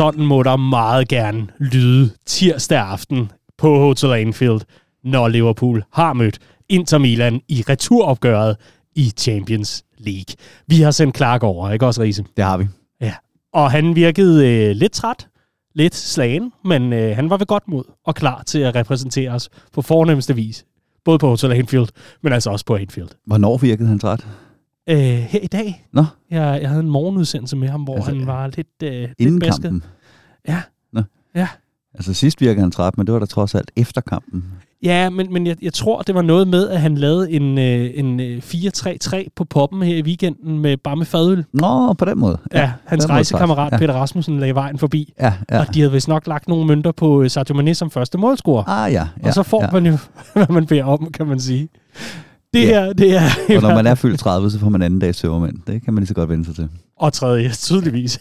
Sådan må der meget gerne lyde tirsdag aften på Hotel Anfield, når Liverpool har mødt Inter Milan i returopgøret i Champions League. Vi har sendt Clark over, ikke også, Riese? Det har vi. Ja. Og han virkede øh, lidt træt, lidt slagen, men øh, han var ved godt mod og klar til at repræsentere os på fornemmeste vis. Både på Hotel Anfield, men altså også på Anfield. Hvornår virkede han træt? Øh, her i dag. Nå. Jeg, jeg havde en morgenudsendelse med ham, hvor altså, han var lidt, øh, Inden lidt basket. kampen? Ja. Nå. Ja. Altså sidst virkede han træt, men det var da trods alt efter kampen. Ja, men, men jeg, jeg tror, det var noget med, at han lavede en, øh, en øh, 4-3-3 på poppen her i weekenden, med, bare med fadøl. Nå, på den måde. Ja, ja hans rejsekammerat. Peter Rasmussen lagde vejen forbi. Ja, ja. Og de havde vist nok lagt nogle mønter på øh, Sadio Mane som første målscorer. Ah ja, ja og så får ja. man jo, hvad man beder om, kan man sige. Det Ja. her, det er... Og når man er fyldt 30, så får man anden dags søvermænd. Det kan man lige så godt vende sig til. og tredje, tydeligvis.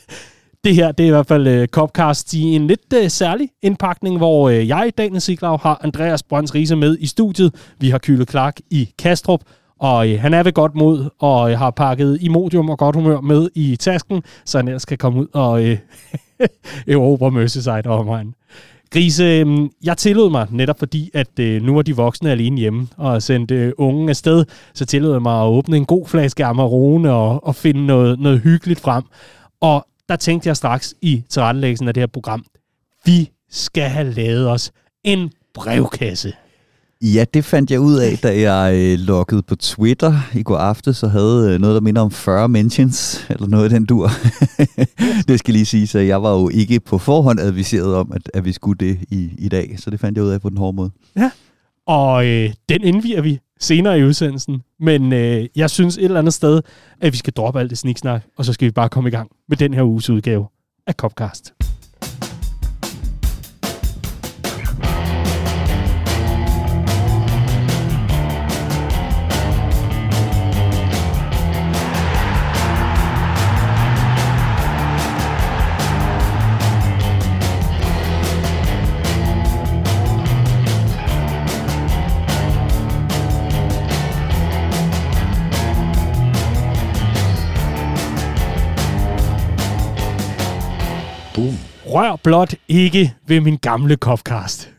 Det her, det er i hvert fald uh, Copcast i en lidt uh, særlig indpakning, hvor uh, jeg, Daniel Siglau, har Andreas Brøns Riese med i studiet. Vi har Kyle Clark i Kastrup, og uh, han er ved godt mod, og uh, har pakket Imodium og godt humør med i tasken, så han ellers kan komme ud og uh, erobre Merseyside og omegn. Grise, øhm, jeg tillod mig, netop fordi, at øh, nu er de voksne alene hjemme og sendt øh, ungen afsted, så tillod jeg mig at åbne en god flaske Amarone og, og finde noget, noget hyggeligt frem. Og der tænkte jeg straks i tilrettelæggelsen af det her program, vi skal have lavet os en brevkasse. Ja, det fandt jeg ud af, da jeg øh, loggede på Twitter i går aftes, så havde øh, noget, der minder om 40 mentions, eller noget i den dur. det skal lige sige, så jeg var jo ikke på forhånd adviseret om, at, at vi skulle det i, i dag, så det fandt jeg ud af på den hårde måde. Ja. Og øh, den indviger vi senere i udsendelsen. Men øh, jeg synes et eller andet sted, at vi skal droppe alt det sniksnak, og så skal vi bare komme i gang med den her uges udgave af Copcast. Blot ikke ved min gamle Copcast.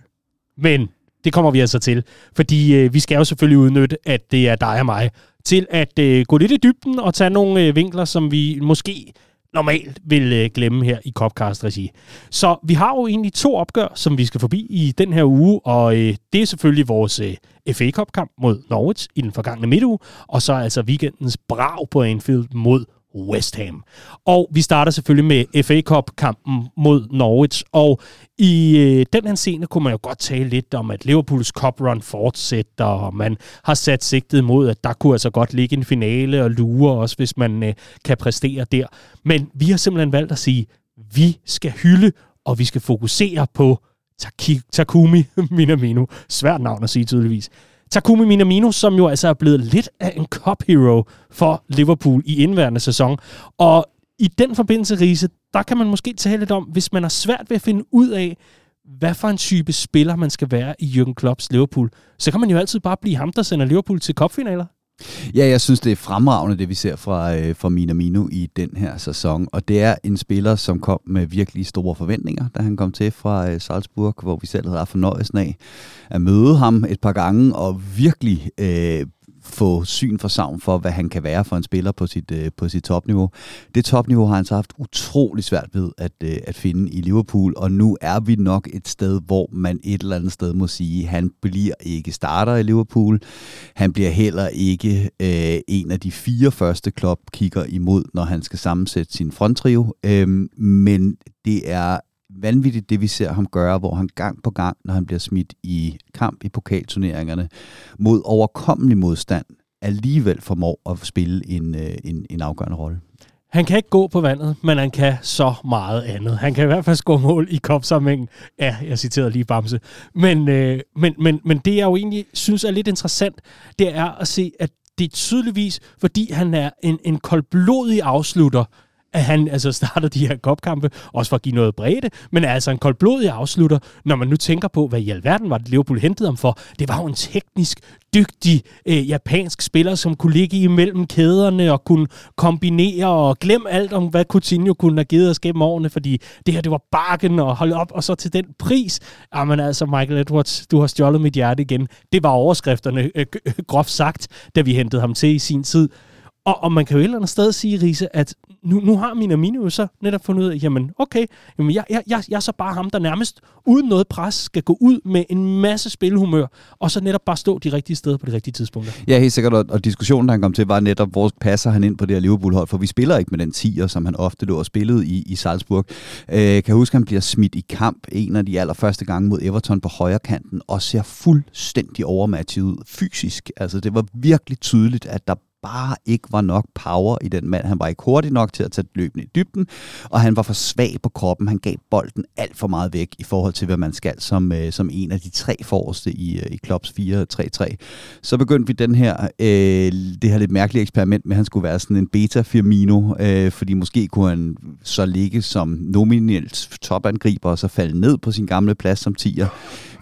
Men det kommer vi altså til, fordi øh, vi skal jo selvfølgelig udnytte, at det er dig og mig, til at øh, gå lidt i dybden og tage nogle øh, vinkler, som vi måske normalt vil øh, glemme her i Copcast-regi. Så vi har jo egentlig to opgør, som vi skal forbi i den her uge, og øh, det er selvfølgelig vores øh, FA Cup-kamp mod Norwich i den forgangne midtuge, og så altså weekendens brag på Anfield mod West Ham. Og vi starter selvfølgelig med FA Cup-kampen mod Norwich, og i øh, den her scene kunne man jo godt tale lidt om, at Liverpools Cup Run fortsætter, og man har sat sigtet mod, at der kunne altså godt ligge en finale og lure også, hvis man øh, kan præstere der. Men vi har simpelthen valgt at sige, vi skal hylde, og vi skal fokusere på Taki- Takumi Minamino. Svært navn at sige tydeligvis. Takumi Minamino, som jo altså er blevet lidt af en cup hero for Liverpool i indværende sæson. Og i den forbindelse, Riese, der kan man måske tale lidt om, hvis man har svært ved at finde ud af, hvad for en type spiller man skal være i Jürgen Klopps Liverpool, så kan man jo altid bare blive ham, der sender Liverpool til cupfinaler. Ja, jeg synes, det er fremragende, det vi ser fra, øh, fra Minamino i den her sæson. Og det er en spiller, som kom med virkelig store forventninger, da han kom til fra øh, Salzburg, hvor vi selv havde haft fornøjelsen af at møde ham et par gange og virkelig øh, få syn for savn for, hvad han kan være for en spiller på sit, øh, på sit topniveau. Det topniveau har han så haft utrolig svært ved at, øh, at finde i Liverpool, og nu er vi nok et sted, hvor man et eller andet sted må sige, han bliver ikke starter i Liverpool. Han bliver heller ikke øh, en af de fire første klub kigger imod, når han skal sammensætte sin fronttrio. Øh, men det er vanvittigt, det vi ser ham gøre, hvor han gang på gang, når han bliver smidt i kamp i pokalturneringerne, mod overkommelig modstand, alligevel formår at spille en, øh, en, en afgørende rolle. Han kan ikke gå på vandet, men han kan så meget andet. Han kan i hvert fald score mål i kopsammenhængen. Ja, jeg citerede lige Bamse. Men, øh, men, men, men det, jeg jo egentlig synes er lidt interessant, det er at se, at det er tydeligvis, fordi han er en, en koldblodig afslutter, at han altså starter de her kopkampe, også for at give noget bredde, men er altså en koldblodig afslutter, når man nu tænker på, hvad i alverden var det Liverpool hentede ham for. Det var jo en teknisk dygtig øh, japansk spiller, som kunne ligge imellem kæderne og kunne kombinere og glemme alt om, hvad Coutinho kunne have givet os gennem årene, fordi det her, det var bakken og holde op, og så til den pris. Ah, Jamen altså, Michael Edwards, du har stjålet mit hjerte igen. Det var overskrifterne, øh, groft sagt, da vi hentede ham til i sin tid. Og, og man kan jo et eller andet sted sige, Riese, at nu, nu har Minamino jo så netop fundet ud af, jamen okay, jamen jeg, jeg, jeg, jeg er så bare ham, der nærmest uden noget pres skal gå ud med en masse spilhumør, og så netop bare stå de rigtige steder på de rigtige tidspunkter. Ja, helt sikkert, og, og diskussionen, der han kom til, var netop, hvor passer han ind på det her Liverpool-hold, for vi spiller ikke med den 10'er, som han ofte lå og spillede i, i Salzburg. Øh, kan huske, at han bliver smidt i kamp en af de allerførste gange mod Everton på højre kanten, og ser fuldstændig overmatchet ud fysisk. Altså, det var virkelig tydeligt, at der bare ikke var nok power i den mand. Han var ikke hurtig nok til at tage løbende i dybden, og han var for svag på kroppen. Han gav bolden alt for meget væk i forhold til, hvad man skal som, øh, som en af de tre forreste i, øh, i Klopps 4-3-3. Så begyndte vi den her, øh, det her lidt mærkelige eksperiment med, at han skulle være sådan en beta-Firmino, øh, fordi måske kunne han så ligge som nominelt topangriber og så falde ned på sin gamle plads som tiger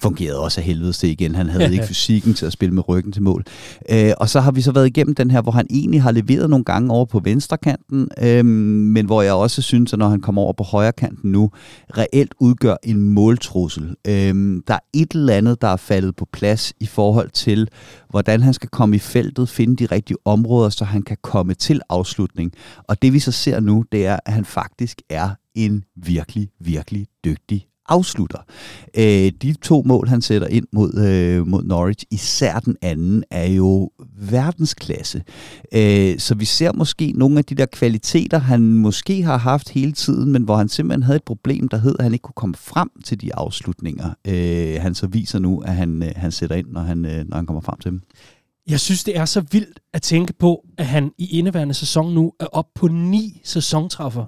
fungerede også af helvede til igen. Han havde ikke fysikken til at spille med ryggen til mål. Øh, og så har vi så været igennem den her, hvor han egentlig har leveret nogle gange over på venstre kanten, øh, men hvor jeg også synes, at når han kommer over på højre kanten nu, reelt udgør en måltrussel. Øh, der er et eller andet, der er faldet på plads i forhold til, hvordan han skal komme i feltet, finde de rigtige områder, så han kan komme til afslutning. Og det vi så ser nu, det er, at han faktisk er en virkelig, virkelig dygtig afslutter. Øh, de to mål, han sætter ind mod, øh, mod Norwich, især den anden, er jo verdensklasse. Øh, så vi ser måske nogle af de der kvaliteter, han måske har haft hele tiden, men hvor han simpelthen havde et problem, der hed, at han ikke kunne komme frem til de afslutninger. Øh, han så viser nu, at han, øh, han sætter ind, når han, øh, når han kommer frem til dem. Jeg synes, det er så vildt at tænke på, at han i indeværende sæson nu er op på ni sæsontræffer.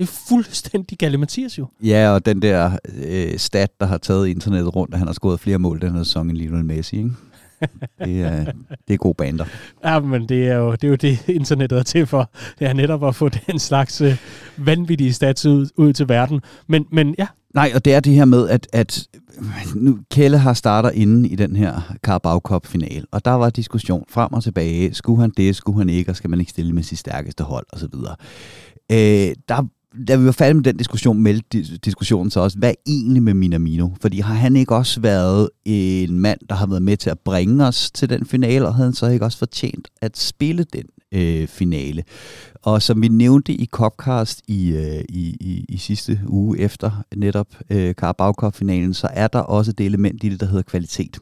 Det er fuldstændig Galle Mathias jo. Ja, og den der øh, stat, der har taget internettet rundt, at han har scoret flere mål den her sæson end Lionel Messi, ikke? det, er, det er gode bander. Ja, men det er, jo, det er jo det, internettet er til for. Det er netop at få den slags øh, vanvittige stats ud, ud til verden. Men, men ja. Nej, og det er det her med, at, at nu Kelle har starter inde i den her Carabao Cup final, og der var diskussion frem og tilbage. Skulle han det, skulle han ikke, og skal man ikke stille med sit stærkeste hold, osv. Øh, der da vi var færdige med den diskussion, meldte diskussionen så også, hvad egentlig med Minamino? Fordi har han ikke også været en mand, der har været med til at bringe os til den finale, og havde han så ikke også fortjent at spille den øh, finale? Og som vi nævnte i Copcast i, øh, i, i, i sidste uge efter netop øh, Carabao Cup-finalen, så er der også det element i det, der hedder kvalitet.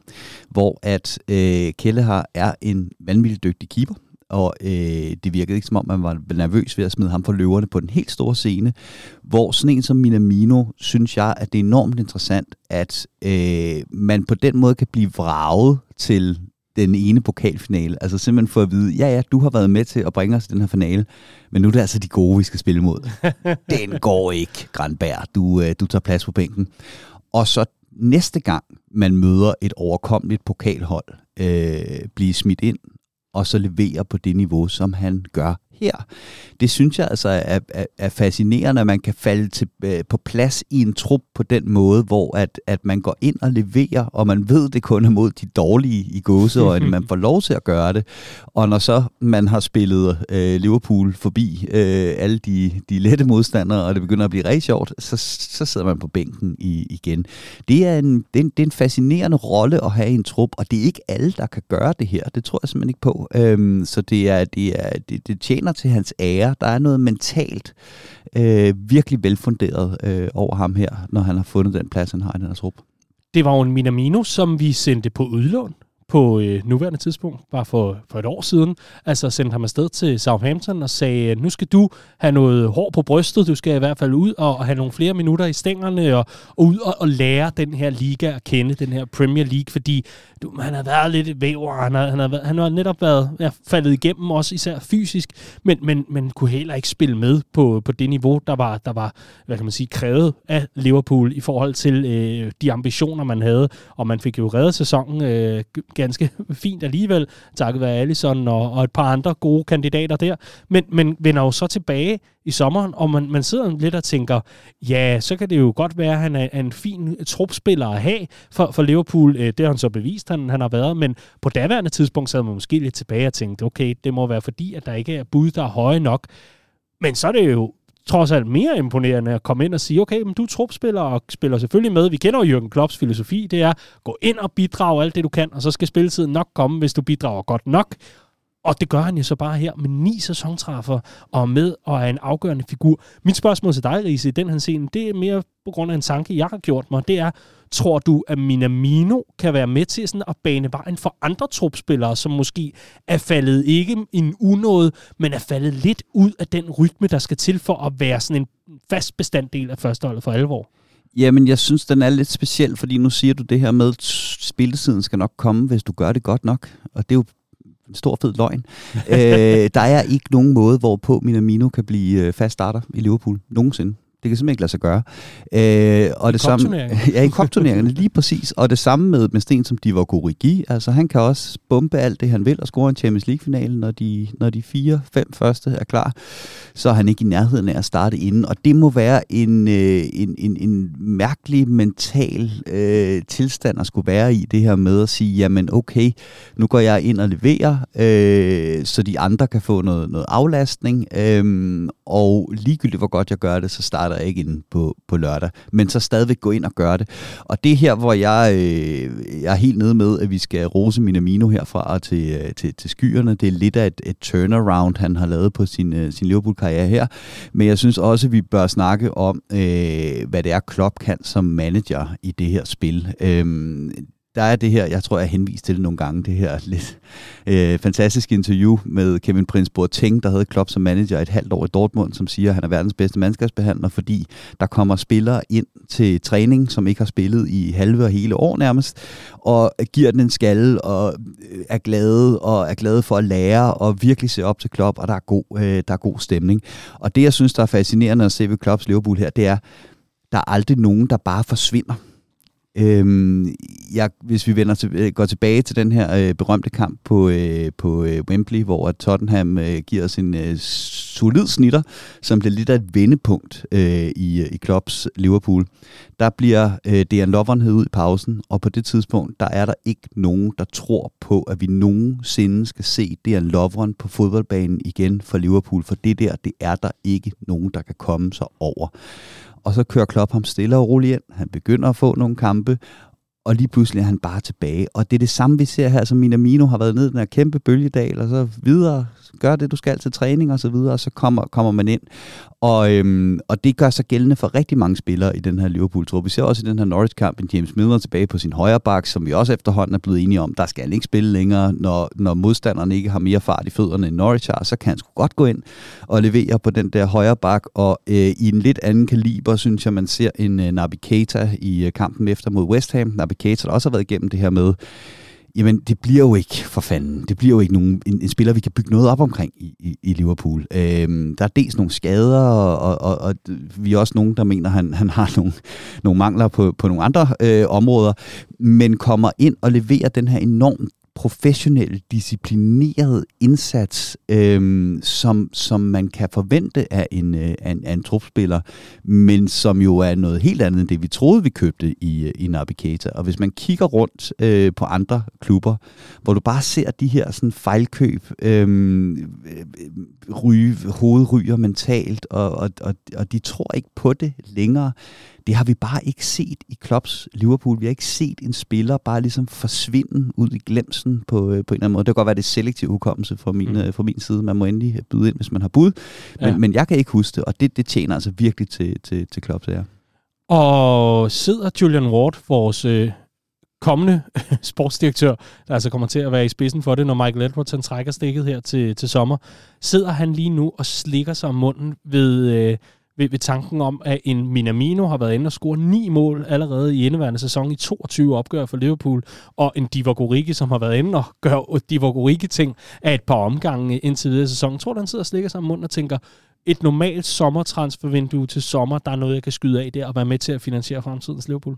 Hvor at øh, Kelle har er en vanvittigt dygtig keeper, og øh, det virkede ikke som om, man var nervøs ved at smide ham for løverne på den helt store scene, hvor sådan en som Minamino, synes jeg, at det er enormt interessant, at øh, man på den måde kan blive vraget til den ene pokalfinale. Altså simpelthen for at vide, ja ja, du har været med til at bringe os til den her finale, men nu er det altså de gode, vi skal spille mod. den går ikke, Granberg. Du, øh, du tager plads på bænken. Og så næste gang, man møder et overkommeligt pokalhold, øh, blive smidt ind og så levere på det niveau, som han gør her. Det synes jeg altså er, er, er fascinerende, at man kan falde til, øh, på plads i en trup på den måde, hvor at, at man går ind og leverer, og man ved det kun er mod de dårlige i gåseøjne, man får lov til at gøre det. Og når så man har spillet øh, Liverpool forbi øh, alle de, de lette modstandere, og det begynder at blive rigtig sjovt, så, så sidder man på bænken i, igen. Det er, en, det, er en, det er en fascinerende rolle at have i en trup, og det er ikke alle, der kan gøre det her. Det tror jeg simpelthen ikke på. Øhm, så det, er, det, er, det, det tjener til hans ære. Der er noget mentalt øh, virkelig velfunderet øh, over ham her, når han har fundet den plads, han har i den her trup. Det var jo en Minamino, som vi sendte på udlån på øh, nuværende tidspunkt, bare for, for et år siden, altså sendte ham afsted til Southampton og sagde, nu skal du have noget hår på brystet, du skal i hvert fald ud og, og have nogle flere minutter i stængerne og, og ud og, og lære den her liga at kende, den her Premier League, fordi du, han har været lidt væver, han har, han har, han har netop været ja, faldet igennem, også især fysisk, men, men, men kunne heller ikke spille med på, på det niveau, der var, der var, hvad kan man sige, krævet af Liverpool i forhold til øh, de ambitioner, man havde, og man fik jo reddet sæsonen øh, ganske fint alligevel, takket være Allison og, og et par andre gode kandidater der, men, men vender jo så tilbage i sommeren, og man, man sidder lidt og tænker, ja, så kan det jo godt være, at han er, en fin trupspiller at have for, for Liverpool. Øh, det har han så bevist, han, han har været, men på daværende tidspunkt sad man måske lidt tilbage og tænkte, okay, det må være fordi, at der ikke er bud, der er høje nok. Men så er det jo trods alt mere imponerende at komme ind og sige, okay, men du er trupspiller og spiller selvfølgelig med. Vi kender jo Jürgen Klopps filosofi, det er, gå ind og bidrage alt det, du kan, og så skal spilletiden nok komme, hvis du bidrager godt nok. Og det gør han jo så bare her med ni sæsontræffer og med og er en afgørende figur. Mit spørgsmål til dig, Riese, i den her scene, det er mere på grund af en tanke, jeg har gjort mig. Det er, tror du, at Minamino kan være med til sådan at bane vejen for andre trupspillere, som måske er faldet ikke i en unåde, men er faldet lidt ud af den rytme, der skal til for at være sådan en fast bestanddel af førsteholdet for alvor? Jamen, jeg synes, den er lidt speciel, fordi nu siger du det her med, at spilletiden skal nok komme, hvis du gør det godt nok. Og det er jo en stor fed løgn. øh, der er ikke nogen måde, hvorpå Minamino kan blive øh, fast starter i Liverpool nogensinde. Det kan simpelthen ikke lade sig gøre. Øh, og I det samme, ja, i kopturneringerne, lige præcis. Og det samme med, med Sten som Divock Origi. Altså, han kan også bombe alt det, han vil, og score en Champions League-finale, når de, når de fire, fem første er klar. Så er han ikke i nærheden af at starte inden. Og det må være en, øh, en, en, en mærkelig mental øh, tilstand at skulle være i, det her med at sige, jamen okay, nu går jeg ind og leverer, øh, så de andre kan få noget, noget aflastning. Øh, og ligegyldigt hvor godt jeg gør det, så starter starter ikke ind på, på lørdag, men så stadigvæk gå ind og gøre det. Og det er her, hvor jeg, øh, jeg er helt nede med, at vi skal rose Minamino herfra til, øh, til, til skyerne. Det er lidt af et, et turnaround, han har lavet på sin, øh, sin Liverpool-karriere her. Men jeg synes også, at vi bør snakke om, øh, hvad det er, Klopp kan som manager i det her spil. Øh, der er det her, jeg tror, jeg har henvist til det nogle gange, det her lidt øh, fantastiske interview med Kevin Prince Boateng, der havde Klopp som manager et halvt år i Dortmund, som siger, at han er verdens bedste mandskabsbehandler, fordi der kommer spillere ind til træning, som ikke har spillet i halve og hele år nærmest, og giver den en skalle, og øh, er glade, og er glade for at lære, og virkelig se op til Klopp, og der er god, øh, der er god stemning. Og det, jeg synes, der er fascinerende at se ved Klopps Liverpool her, det er, der er aldrig nogen, der bare forsvinder Øhm, jeg, hvis vi vender til, øh, går tilbage til den her øh, berømte kamp på, øh, på øh, Wembley, hvor Tottenham øh, giver os en øh, solid snitter, som bliver lidt af et vendepunkt øh, i, øh, i Klopps Liverpool. Der bliver øh, Dejan Lovren ud i pausen, og på det tidspunkt, der er der ikke nogen, der tror på, at vi nogensinde skal se Dejan Lovren på fodboldbanen igen for Liverpool, for det der, det er der ikke nogen, der kan komme sig over og så kører Klopp ham stille og roligt ind. Han begynder at få nogle kampe, og lige pludselig er han bare tilbage. Og det er det samme, vi ser her, som Minamino har været ned i den her kæmpe bølgedal, og så videre, gør det, du skal til træning og så videre, og så kommer, kommer man ind. Og, øhm, og det gør sig gældende for rigtig mange spillere i den her Liverpool-trup. Vi ser også i den her Norwich-kamp en James Milner tilbage på sin højre bak, som vi også efterhånden er blevet enige om, der skal han ikke spille længere, når, når modstanderne ikke har mere fart i fødderne end Norwich har, så kan han sgu godt gå ind og levere på den der højre bak. Og øh, i en lidt anden kaliber, synes jeg, man ser en øh, Naby Keita i øh, kampen efter mod West Ham. Naby Keita, der også har været igennem det her med, Jamen, det bliver jo ikke for fanden. Det bliver jo ikke nogen, en, en spiller, vi kan bygge noget op omkring i, i, i Liverpool. Øhm, der er dels nogle skader, og, og, og, og vi er også nogen, der mener, at han, han har nogle, nogle mangler på, på nogle andre øh, områder, men kommer ind og leverer den her enormt professionel, disciplineret indsats, øhm, som, som man kan forvente af en, øh, af en, af en trupspiller, men som jo er noget helt andet end det, vi troede, vi købte i, øh, i Navigator. Og hvis man kigger rundt øh, på andre klubber, hvor du bare ser de her sådan fejlkøb, øhm, øh, øh, ryge, hovedryger mentalt, og, og, og, og de tror ikke på det længere, det har vi bare ikke set i Klopps Liverpool. Vi har ikke set en spiller bare ligesom forsvinde ud i glemsen på, øh, på en eller anden måde. Det kan godt være, det er selektiv hukommelse fra min, mm. øh, fra min side. Man må endelig byde ind, hvis man har bud. Men, ja. men jeg kan ikke huske det, og det, det tjener altså virkelig til, til, til Klopps ære. Og sidder Julian Ward, vores øh, kommende sportsdirektør, der altså kommer til at være i spidsen for det, når Michael Edwards han trækker stikket her til, til sommer, sidder han lige nu og slikker sig om munden ved... Øh, ved, ved tanken om, at en Minamino har været inde og score ni mål allerede i indeværende sæson i 22 opgør for Liverpool, og en Divock som har været inde og gør Divock ting af et par omgange indtil videre sæson. tror du, han sidder og slikker sig om munden og tænker, et normalt sommertransfervindue til sommer, der er noget, jeg kan skyde af der og være med til at finansiere fremtidens Liverpool?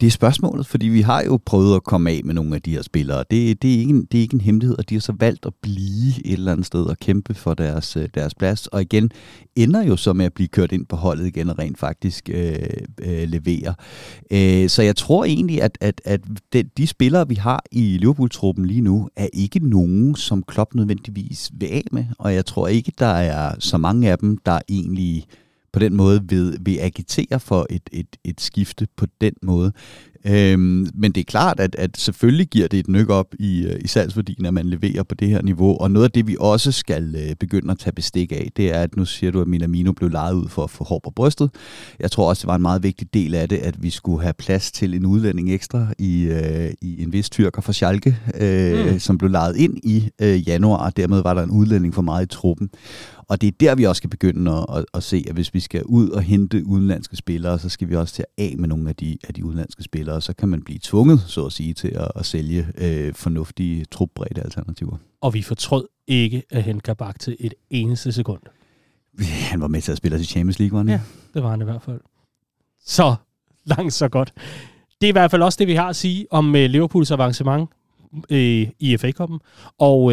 Det er spørgsmålet, fordi vi har jo prøvet at komme af med nogle af de her spillere. Det, det, er, ikke en, det er ikke en hemmelighed, og de har så valgt at blive et eller andet sted og kæmpe for deres, øh, deres plads. Og igen, ender jo så med at blive kørt ind på holdet igen og rent faktisk øh, øh, levere. Øh, så jeg tror egentlig, at, at, at de, de spillere, vi har i Liverpool-truppen lige nu, er ikke nogen, som Klopp nødvendigvis vil af med. Og jeg tror ikke, der er så mange af dem, der egentlig på den måde vil, vil agitere for et, et, et skifte på den måde. Øhm, men det er klart, at, at selvfølgelig giver det et nyk op i, øh, i salgsværdien, at man leverer på det her niveau. Og noget af det, vi også skal øh, begynde at tage bestik af, det er, at nu siger du, at Minamino blev lejet ud for at få hår på brystet. Jeg tror også, det var en meget vigtig del af det, at vi skulle have plads til en udlænding ekstra i, øh, i en vis tyrker fra Schalke, øh, mm. som blev lejet ind i øh, januar, og dermed var der en udlænding for meget i truppen. Og det er der, vi også skal begynde at, at, at se, at hvis vi skal ud og hente udenlandske spillere, så skal vi også til af med nogle af de, af de udenlandske spillere, så kan man blive tvunget, så at sige, til at, at sælge øh, fornuftige trupbredde alternativer. Og vi fortrød ikke at hente Kabak til et eneste sekund. Han var med til at spille til Champions League, var han? Ja, det var han i hvert fald. Så langt, så godt. Det er i hvert fald også det, vi har at sige om uh, Liverpools avancement øh, i FA-koppen. Og uh,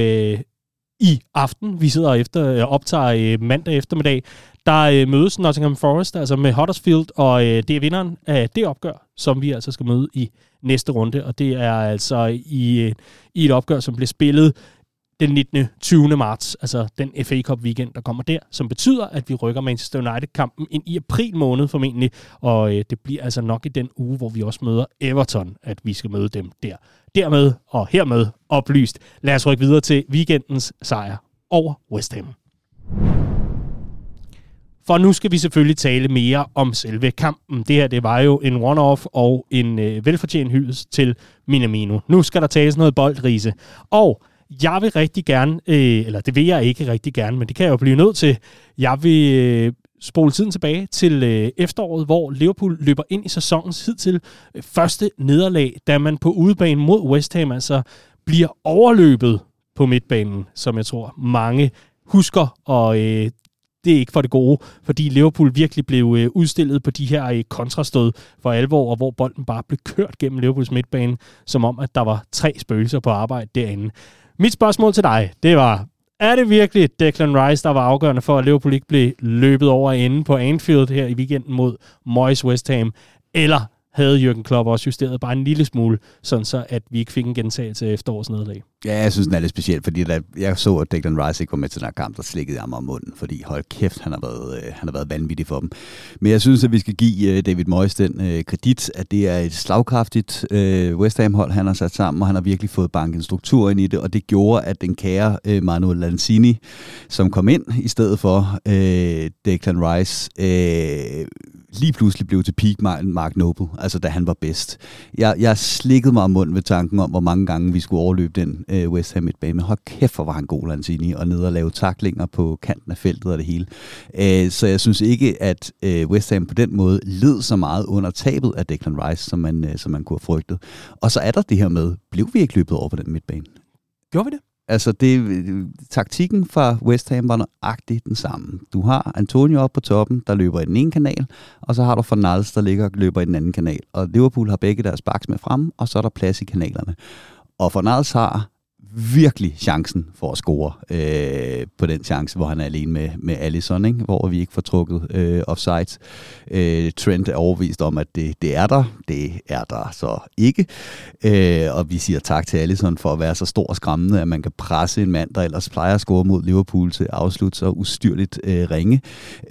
i aften. Vi sidder efter øh, optager øh, mandag eftermiddag. Der øh, mødes Nottingham Forest, altså med Huddersfield, og øh, det er vinderen af det opgør, som vi altså skal møde i næste runde. Og det er altså i, øh, i et opgør, som bliver spillet den 19. 20. marts, altså den FA Cup weekend, der kommer der, som betyder, at vi rykker Manchester United-kampen ind i april måned formentlig, og øh, det bliver altså nok i den uge, hvor vi også møder Everton, at vi skal møde dem der. Dermed og hermed oplyst. Lad os rykke videre til weekendens sejr over West Ham. For nu skal vi selvfølgelig tale mere om selve kampen. Det her, det var jo en one-off og en øh, velfortjent hyldest til Minamino. Nu skal der tales noget boldrise. Og jeg vil rigtig gerne, øh, eller det vil jeg ikke rigtig gerne, men det kan jeg jo blive nødt til. Jeg vil øh, spole tiden tilbage til øh, efteråret, hvor Liverpool løber ind i sæsonens hidtil øh, første nederlag, da man på udebane mod West Ham altså bliver overløbet på midtbanen, som jeg tror mange husker, og øh, det er ikke for det gode, fordi Liverpool virkelig blev øh, udstillet på de her øh, kontrastød for alvor, og hvor bolden bare blev kørt gennem Liverpools midtbane, som om, at der var tre spøgelser på arbejde derinde. Mit spørgsmål til dig, det var, er det virkelig Declan Rice, der var afgørende for, at Liverpool ikke blev løbet over enden på Anfield her i weekenden mod Moyes West Ham? Eller havde Jürgen Klopp også justeret bare en lille smule, sådan så at vi ikke fik en gentagelse af efterårets nederlag. Ja, jeg synes, den er lidt speciel, fordi da jeg så, at Declan Rice ikke var med til den her kamp, der slikkede jeg mig om munden, fordi hold kæft, han har været, øh, han har været vanvittig for dem. Men jeg synes, at vi skal give øh, David Moyes den øh, kredit, at det er et slagkraftigt øh, West Ham-hold, han har sat sammen, og han har virkelig fået banket en struktur ind i det, og det gjorde, at den kære øh, Manuel Lanzini, som kom ind i stedet for øh, Declan Rice, øh, lige pludselig blev til peak Mark Noble, altså da han var bedst. Jeg, jeg slikkede mig om munden ved tanken om, hvor mange gange vi skulle overløbe den øh, West Ham midtbane. Men hold kæft, hvor var han god, Lanzini, og ned og lave taklinger på kanten af feltet og det hele. Øh, så jeg synes ikke, at øh, West Ham på den måde led så meget under tabet af Declan Rice, som man, øh, som man kunne have frygtet. Og så er der det her med, blev vi ikke løbet over på den midtbane? Gjorde vi det? Altså, det, øh, taktikken fra West Ham var nøjagtigt den samme. Du har Antonio op på toppen, der løber i den ene kanal, og så har du Fornals, der ligger og løber i den anden kanal. Og Liverpool har begge deres baks med frem, og så er der plads i kanalerne. Og Fornals har virkelig chancen for at score øh, på den chance, hvor han er alene med, med Allison, ikke? hvor vi ikke får trukket øh, offside. Øh, Trent er overvist om, at det, det er der. Det er der så ikke. Øh, og vi siger tak til Allison for at være så stor og skræmmende, at man kan presse en mand, der ellers plejer at score mod Liverpool til at afslutte så ustyrligt øh, ringe.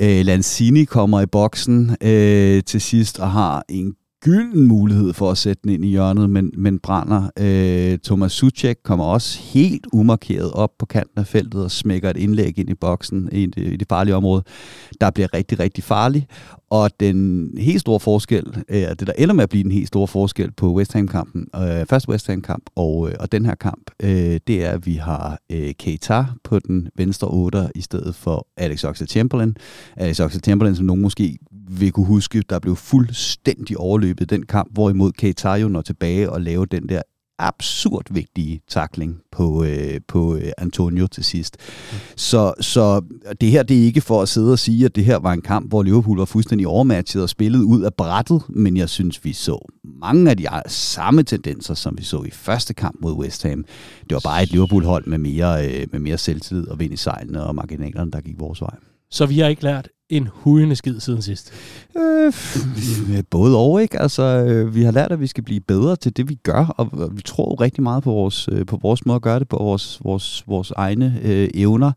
Øh, Lanzini kommer i boksen øh, til sidst og har en gylden mulighed for at sætte den ind i hjørnet, men, men brænder. Øh, Thomas Suchek kommer også helt umarkeret op på kanten af feltet og smækker et indlæg ind i boksen i det, i det farlige område, der bliver rigtig, rigtig farlig. Og den helt store forskel, øh, det der ender med at blive den helt store forskel på West Ham-kampen, øh, første West Ham-kamp og, øh, og den her kamp, øh, det er, at vi har øh, Keita på den venstre 8 i stedet for Alex Oxlade-Chamberlain. Alex Oxlade-Chamberlain, som nogen måske vil kunne huske, der blev fuldstændig overløbet den kamp, hvorimod Keita jo når tilbage og laver den der absurd vigtige takling på, øh, på øh, Antonio til sidst. Mm. Så, så det her det er ikke for at sidde og sige, at det her var en kamp, hvor Liverpool var fuldstændig overmatchet og spillet ud af brættet, men jeg synes, vi så mange af de samme tendenser, som vi så i første kamp mod West Ham. Det var bare et Liverpool-hold med mere, øh, med mere selvtillid og vind i sejlene og marginalerne, der gik vores vej. Så vi har ikke lært en hudende skid siden sidst? Øh, både og, ikke? Altså, øh, vi har lært, at vi skal blive bedre til det, vi gør, og vi tror rigtig meget på vores, øh, på vores måde at gøre det, på vores, vores, vores egne øh, evner.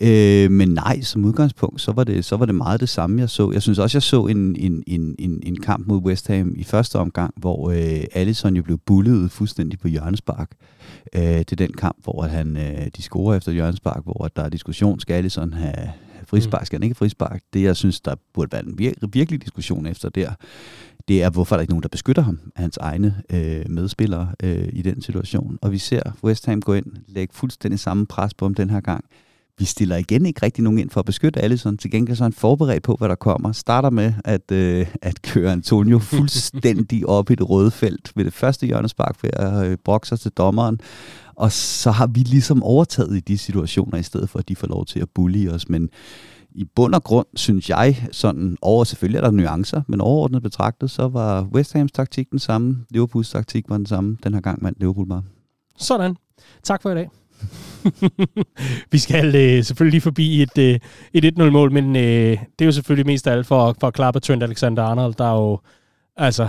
Øh, men nej, som udgangspunkt, så var, det, så var det meget det samme, jeg så. Jeg synes også, jeg så en, en, en, en, en kamp mod West Ham i første omgang, hvor øh, Allison jo blev bullet fuldstændig på hjørnespark. Øh, det er den kamp, hvor han, øh, de scorer efter hjørnespark, hvor der er diskussion, skal Allison have, frispark, mm. skal han ikke frispark? Det, jeg synes, der burde være en vir- virkelig diskussion efter der, det er, hvorfor er der ikke nogen, der beskytter ham, hans egne øh, medspillere øh, i den situation. Og vi ser West Ham gå ind, lægge fuldstændig samme pres på ham den her gang. Vi stiller igen ikke rigtig nogen ind for at beskytte Allison. Til gengæld så er han forberedt på, hvad der kommer. Starter med at, øh, at køre Antonio fuldstændig op i det røde felt ved det første hjørnespark ved at øh, brokke sig til dommeren. Og så har vi ligesom overtaget i de situationer, i stedet for at de får lov til at bully os. Men i bund og grund, synes jeg, sådan over, selvfølgelig er der nuancer, men overordnet betragtet, så var West Hams taktik den samme, Liverpools taktik var den samme, den her gang vandt Liverpool bare. Sådan. Tak for i dag. vi skal øh, selvfølgelig lige forbi et, øh, et 1-0-mål, men øh, det er jo selvfølgelig mest af alt for, for at klappe Trent Alexander-Arnold, der er jo, altså,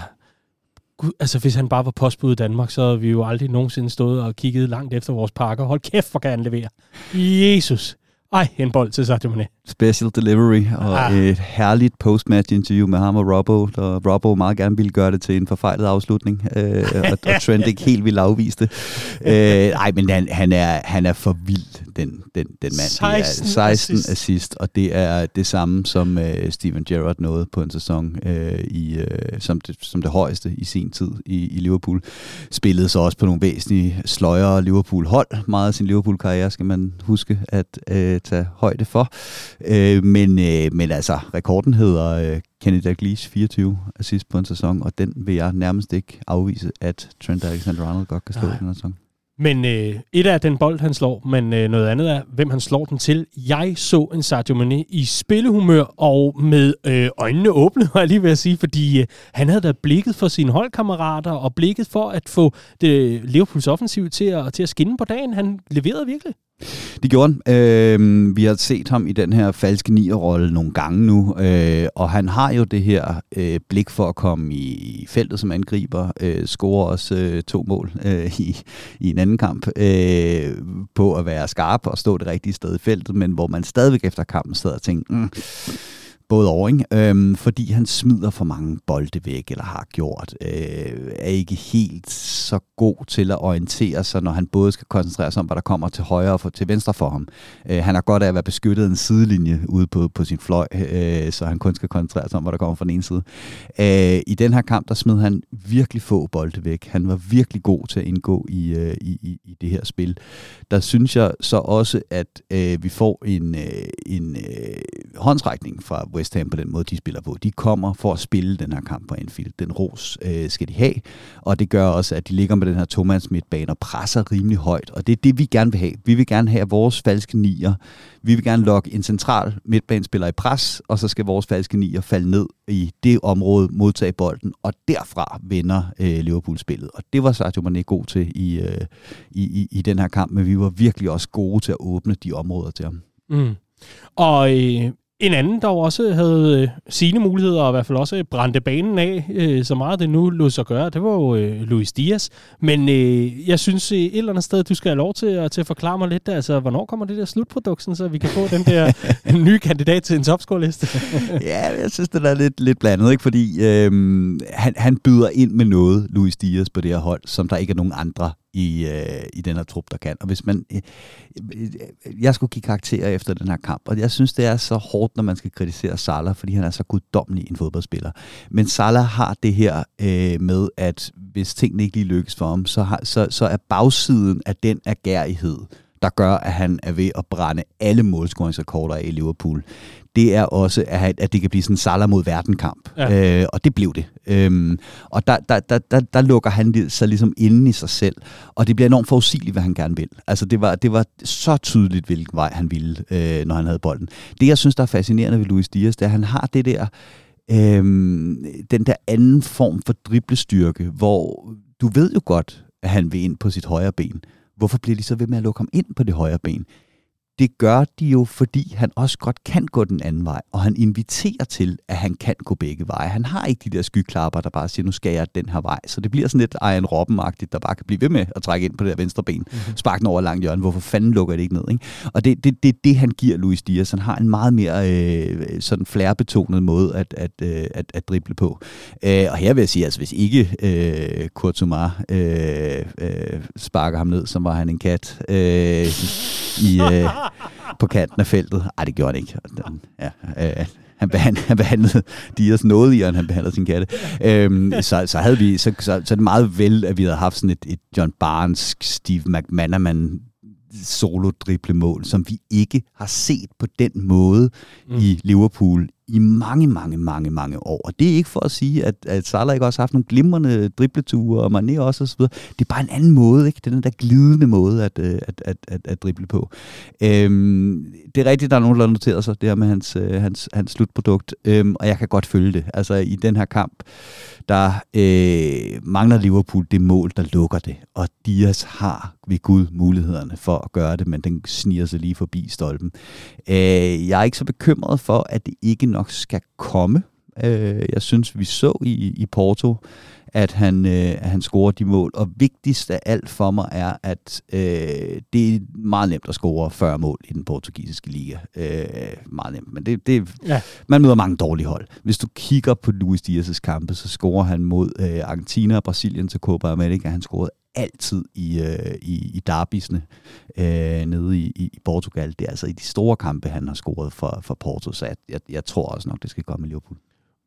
Gud, altså hvis han bare var postbud i Danmark, så havde vi jo aldrig nogensinde stået og kigget langt efter vores pakker. Hold kæft, hvor kan han levere. Jesus. Ej, en bold til Sadio Mane. Special delivery og ah. et herligt postmatch interview med ham og Robbo, der Robbo meget gerne ville gøre det til en forfejlet afslutning, øh, og, og Trent ikke helt ville afvise det. Øh, ej, men han, han, er, han er for vild, den, den, den mand. 16, det er 16 assist. assist, og det er det samme, som øh, Steven Gerrard nåede på en sæson øh, i, øh, som, det, som det højeste i sin tid i, i Liverpool. Spillede så også på nogle væsentlige sløjere Liverpool-hold. Meget af sin Liverpool-karriere skal man huske at øh, tage højde for. Øh, men, øh, men altså, rekorden hedder øh, Kenny Dalglish 24 assist på en sæson, og den vil jeg nærmest ikke afvise, at Trent Alexander-Arnold godt kan stå i den sæson. Men øh, et er den bold, han slår, men øh, noget andet er, hvem han slår den til. Jeg så en Sadio Mane i spillehumør og med øh, øjnene åbne, var jeg lige ved at sige, fordi øh, han havde da blikket for sine holdkammerater og blikket for at få det Liverpools offensiv til at, til at skinne på dagen. Han leverede virkelig. Det gjorde han. Øh, vi har set ham i den her falske nierrolle nogle gange nu, øh, og han har jo det her øh, blik for at komme i feltet som angriber, øh, score også øh, to mål øh, i, i en anden kamp, øh, på at være skarp og stå det rigtige sted i feltet, men hvor man stadigvæk efter kampen sad og tænkte, mm, både over, ikke? Øhm, fordi han smider for mange bolde væk, eller har gjort, øh, er ikke helt så god til at orientere sig, når han både skal koncentrere sig om, hvad der kommer til højre og til venstre for ham. Øh, han har godt af at være beskyttet en sidelinje ude på, på sin fløj, øh, så han kun skal koncentrere sig om, hvad der kommer fra den ene side. Øh, I den her kamp, der smed han virkelig få bolde væk. Han var virkelig god til at indgå i, øh, i, i, i det her spil. Der synes jeg så også, at øh, vi får en, øh, en øh, håndtrækning fra West Ham på den måde, de spiller på. De kommer for at spille den her kamp på Anfield. Den ros øh, skal de have, og det gør også, at de ligger med den her tomands midtbane og presser rimelig højt, og det er det, vi gerne vil have. Vi vil gerne have vores falske nier. Vi vil gerne lokke en central midtbanespiller i pres, og så skal vores falske nier falde ned i det område, modtage bolden, og derfra vinder øh, Liverpool spillet. Og det var Sergio Mane god til i, øh, i, i, i den her kamp, men vi var virkelig også gode til at åbne de områder til ham. Mm. Og øh, en anden, der også havde øh, sine muligheder, og i hvert fald også brændte banen af, øh, så meget det nu lå sig gøre, det var jo øh, Luis Diaz. Men øh, jeg synes et eller andet sted, du skal have lov til at, til at forklare mig lidt, altså, hvornår kommer det der slutprodukten, så vi kan få den der nye kandidat til en topscore-liste? ja, jeg synes, det er lidt, lidt blandet, ikke? fordi øh, han, han byder ind med noget, Luis Diaz, på det her hold, som der ikke er nogen andre i, øh, i den her trup, der kan. Og hvis man... Øh, øh, jeg skulle give karakterer efter den her kamp, og jeg synes, det er så hårdt, når man skal kritisere Salah, fordi han er så guddommelig en fodboldspiller. Men Salah har det her øh, med, at hvis tingene ikke lige lykkes for ham, så, har, så, så er bagsiden af den agerighed, der gør, at han er ved at brænde alle målscoringsrekorder af i Liverpool det er også, at, at det kan blive sådan en Salah mod verdenkamp. Ja. Øh, og det blev det. Øhm, og der, der, der, der, der lukker han sig ligesom inde i sig selv, og det bliver enormt forudsigeligt, hvad han gerne vil. Altså det var, det var så tydeligt, hvilken vej han ville, øh, når han havde bolden. Det, jeg synes, der er fascinerende ved Luis Diaz, det er, at han har det der øhm, den der anden form for driblestyrke, hvor du ved jo godt, at han vil ind på sit højre ben. Hvorfor bliver de så ved med at lukke ham ind på det højre ben? Det gør de jo, fordi han også godt kan gå den anden vej, og han inviterer til, at han kan gå begge veje. Han har ikke de der skyklapper, der bare siger, nu skal jeg den her vej. Så det bliver sådan lidt Iron Robben-agtigt, der bare kan blive ved med at trække ind på det der venstre ben, mm-hmm. sparke den over langt hjørne. Hvorfor fanden lukker det ikke ned? Ikke? Og det er det, det, det, han giver Luis Diaz. Han har en meget mere øh, sådan flærbetonet måde at, at, øh, at, at drible på. Øh, og her vil jeg sige, altså hvis ikke øh, Kurt Sumar øh, øh, sparker ham ned, så var han en kat øh, i... Øh, på kanten af feltet. Ej, det gjorde han ikke. Ja, øh, han, behandlede, han behandlede Dias noget i, og han behandlede sin katte. Øhm, så, så, havde vi, så, så, så er det meget vel, at vi havde haft sådan et, et John Barnes, Steve McManaman solo driblemål, som vi ikke har set på den måde mm. i Liverpool i mange, mange, mange, mange år. Og det er ikke for at sige, at, at Salah ikke også har haft nogle glimrende dribleture, og Mané også osv. Det er bare en anden måde, ikke? Det er den der glidende måde at, øh, at, at, at, at drible på. Øhm, det er rigtigt, der er nogen, der har noteret sig det her med hans, øh, hans, hans slutprodukt, øhm, og jeg kan godt følge det. Altså i den her kamp, der øh, mangler Liverpool det mål, der lukker det, og Dias har ved Gud mulighederne for at gøre det, men den sniger sig lige forbi stolpen. Øh, jeg er ikke så bekymret for, at det ikke nok skal komme. Øh, jeg synes, vi så i, i Porto, at han, øh, at han scorer de mål. Og vigtigst af alt for mig er, at øh, det er meget nemt at score 40 mål i den portugisiske liga. Øh, meget nemt, men det, det, ja. man møder mange dårlige hold. Hvis du kigger på Luis Diaz' kampe, så scorer han mod øh, Argentina og Brasilien til Copa America. Han scorede altid i, øh, i, i derbisene øh, nede i, i Portugal. Det er altså i de store kampe, han har scoret for, for Porto, så jeg, jeg, jeg tror også nok, det skal komme i Liverpool.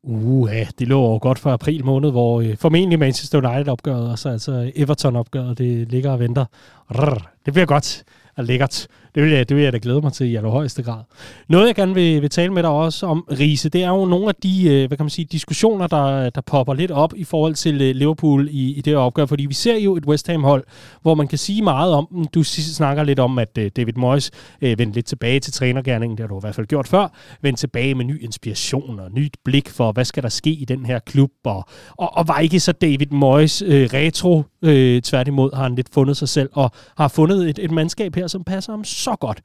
Uha, det lå godt for april måned, hvor øh, formentlig Manchester United-opgøret, og så altså Everton-opgøret, det ligger og venter. Rrr, det bliver godt og lækkert. Det vil, jeg, det vil jeg da glæde mig til i allerhøjeste grad. Noget, jeg gerne vil, vil tale med dig også om, Riese, det er jo nogle af de øh, hvad kan man sige, diskussioner, der, der popper lidt op i forhold til øh, Liverpool i, i det her opgør, fordi vi ser jo et West Ham-hold, hvor man kan sige meget om dem. Du snakker lidt om, at øh, David Moyes øh, vendte lidt tilbage til trænergærningen, det har du i hvert fald gjort før, vendte tilbage med ny inspiration og nyt blik for, hvad skal der ske i den her klub, og, og, og var ikke så David Moyes øh, retro, øh, tværtimod har han lidt fundet sig selv, og har fundet et, et mandskab her, som passer ham så godt.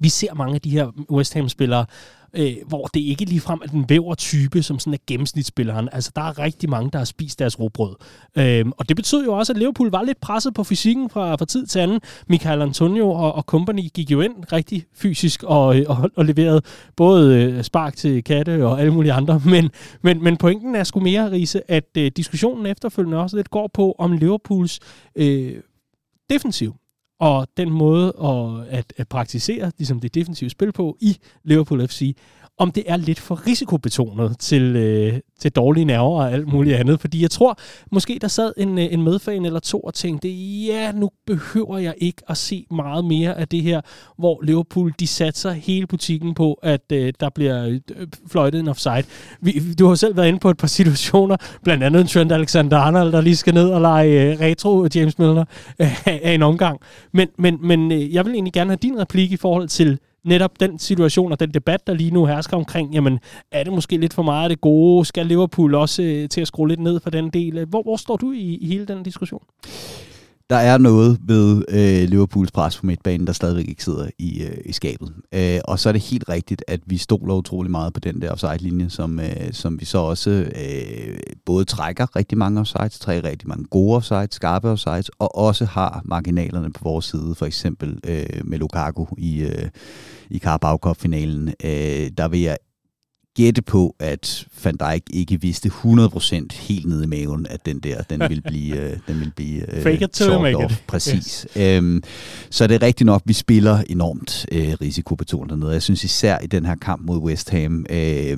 Vi ser mange af de her West Ham-spillere, øh, hvor det ikke ligefrem er den væver type, som sådan er gennemsnitsspilleren. Altså, der er rigtig mange, der har spist deres robrød. Øh, og det betød jo også, at Liverpool var lidt presset på fysikken fra, fra tid til anden. Michael Antonio og, og company gik jo ind rigtig fysisk og, øh, og, og leverede både øh, spark til katte og alle mulige andre. Men, men, men pointen er sgu mere, Riese, at øh, diskussionen efterfølgende også lidt går på, om Liverpools øh, defensiv og den måde at, at, at praktisere ligesom det defensive spil på i Liverpool FC, om det er lidt for risikobetonet til, øh, til dårlige nerver og alt muligt andet. Fordi jeg tror, måske der sad en, øh, en medfan eller to og tænkte, ja, nu behøver jeg ikke at se meget mere af det her, hvor Liverpool de satser hele butikken på, at øh, der bliver øh, fløjtet en offside. Vi, du har selv været inde på et par situationer, blandt andet Trent Alexander-Arnold, der lige skal ned og lege øh, retro James Milner øh, af en omgang. Men, men, men øh, jeg vil egentlig gerne have din replik i forhold til netop den situation og den debat, der lige nu hersker omkring, jamen, er det måske lidt for meget af det gode? Skal Liverpool også øh, til at skrue lidt ned for den del? Hvor, hvor står du i, i hele den diskussion? Der er noget ved øh, Liverpools pres på midtbanen, der stadigvæk ikke sidder i, øh, i skabet. Øh, og så er det helt rigtigt, at vi stoler utrolig meget på den der offside-linje, som, øh, som vi så også øh, både trækker rigtig mange offsides, trækker rigtig mange gode offsides, skarpe offsides, og også har marginalerne på vores side, for eksempel øh, med Lukaku i, øh, i Carabao Cup-finalen. Øh, der vil jeg gætte på, at Van Dijk ikke vidste 100% helt ned i maven, at den der, den vil blive, øh, den vil blive øh, Fake it till make it. Præcis. Yes. Øhm, så det er rigtigt nok, vi spiller enormt øh, risikobetonet dernede. Jeg synes især i den her kamp mod West Ham, øh,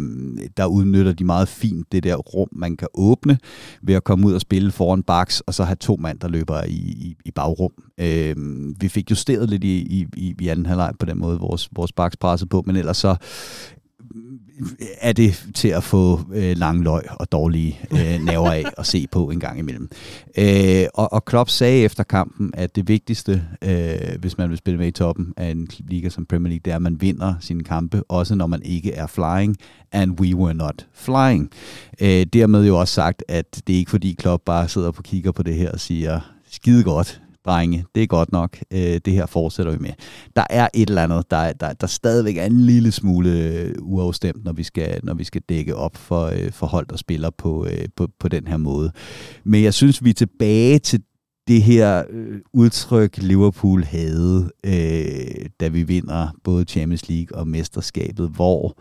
der udnytter de meget fint det der rum, man kan åbne ved at komme ud og spille foran baks, og så have to mand, der løber i, i, i bagrum. Øh, vi fik justeret lidt i, i, i anden halvleg på den måde, vores, vores baks pressede på, men ellers så er det til at få øh, lang løg og dårlige øh, nerver af at se på en gang imellem. Øh, og, og Klopp sagde efter kampen, at det vigtigste, øh, hvis man vil spille med i toppen af en liga som Premier League, det er, at man vinder sine kampe, også når man ikke er flying, and we were not flying. Øh, dermed jo også sagt, at det er ikke fordi Klopp bare sidder og kigger på det her og siger, skide godt, drenge, det er godt nok, øh, det her fortsætter vi med. Der er et eller andet, der, der, der stadigvæk er en lille smule øh, uafstemt, når vi skal, når vi skal dække op for, øh, for hold, der spiller på, øh, på, på den her måde. Men jeg synes, vi er tilbage til det her øh, udtryk, Liverpool havde, øh, da vi vinder både Champions League og mesterskabet, hvor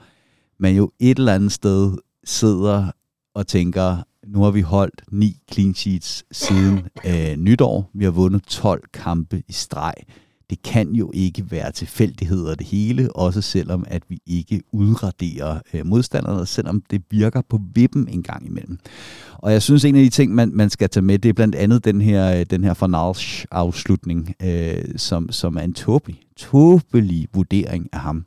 man jo et eller andet sted sidder og tænker, nu har vi holdt ni clean sheets siden øh, nytår. Vi har vundet 12 kampe i streg. Det kan jo ikke være tilfældigheder det hele, også selvom at vi ikke udraderer øh, modstanderne, selvom det virker på vippen en gang imellem. Og jeg synes, en af de ting, man, man skal tage med, det er blandt andet den her, øh, den her Fornals afslutning, øh, som, som er en tåbelig, tåbelig vurdering af ham.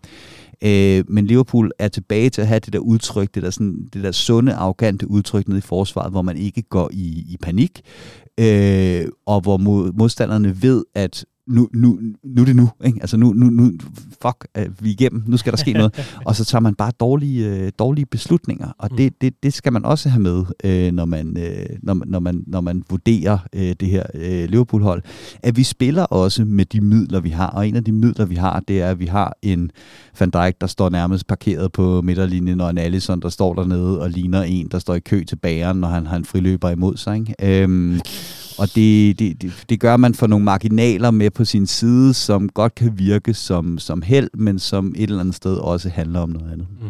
Øh, men Liverpool er tilbage til at have det der udtryk, det der, sådan, det der sunde, arrogante udtryk nede i forsvaret, hvor man ikke går i, i panik, øh, og hvor mod, modstanderne ved, at nu, nu, nu er det nu. Ikke? Altså nu, nu, nu fuck, uh, vi er igennem, nu skal der ske noget. og så tager man bare dårlige, uh, dårlige beslutninger, og det, det, det skal man også have med, uh, når, man, uh, når, når, man, når man vurderer uh, det her uh, Liverpool-hold. At vi spiller også med de midler, vi har, og en af de midler, vi har, det er, at vi har en Van Dijk, der står nærmest parkeret på midterlinjen, og en Alisson, der står dernede og ligner en, der står i kø til bageren, når han har en friløber imod sig. Ikke? Um, og det, det, det, det gør man for nogle marginaler med på sin side, som godt kan virke som, som held, men som et eller andet sted også handler om noget andet. Mm.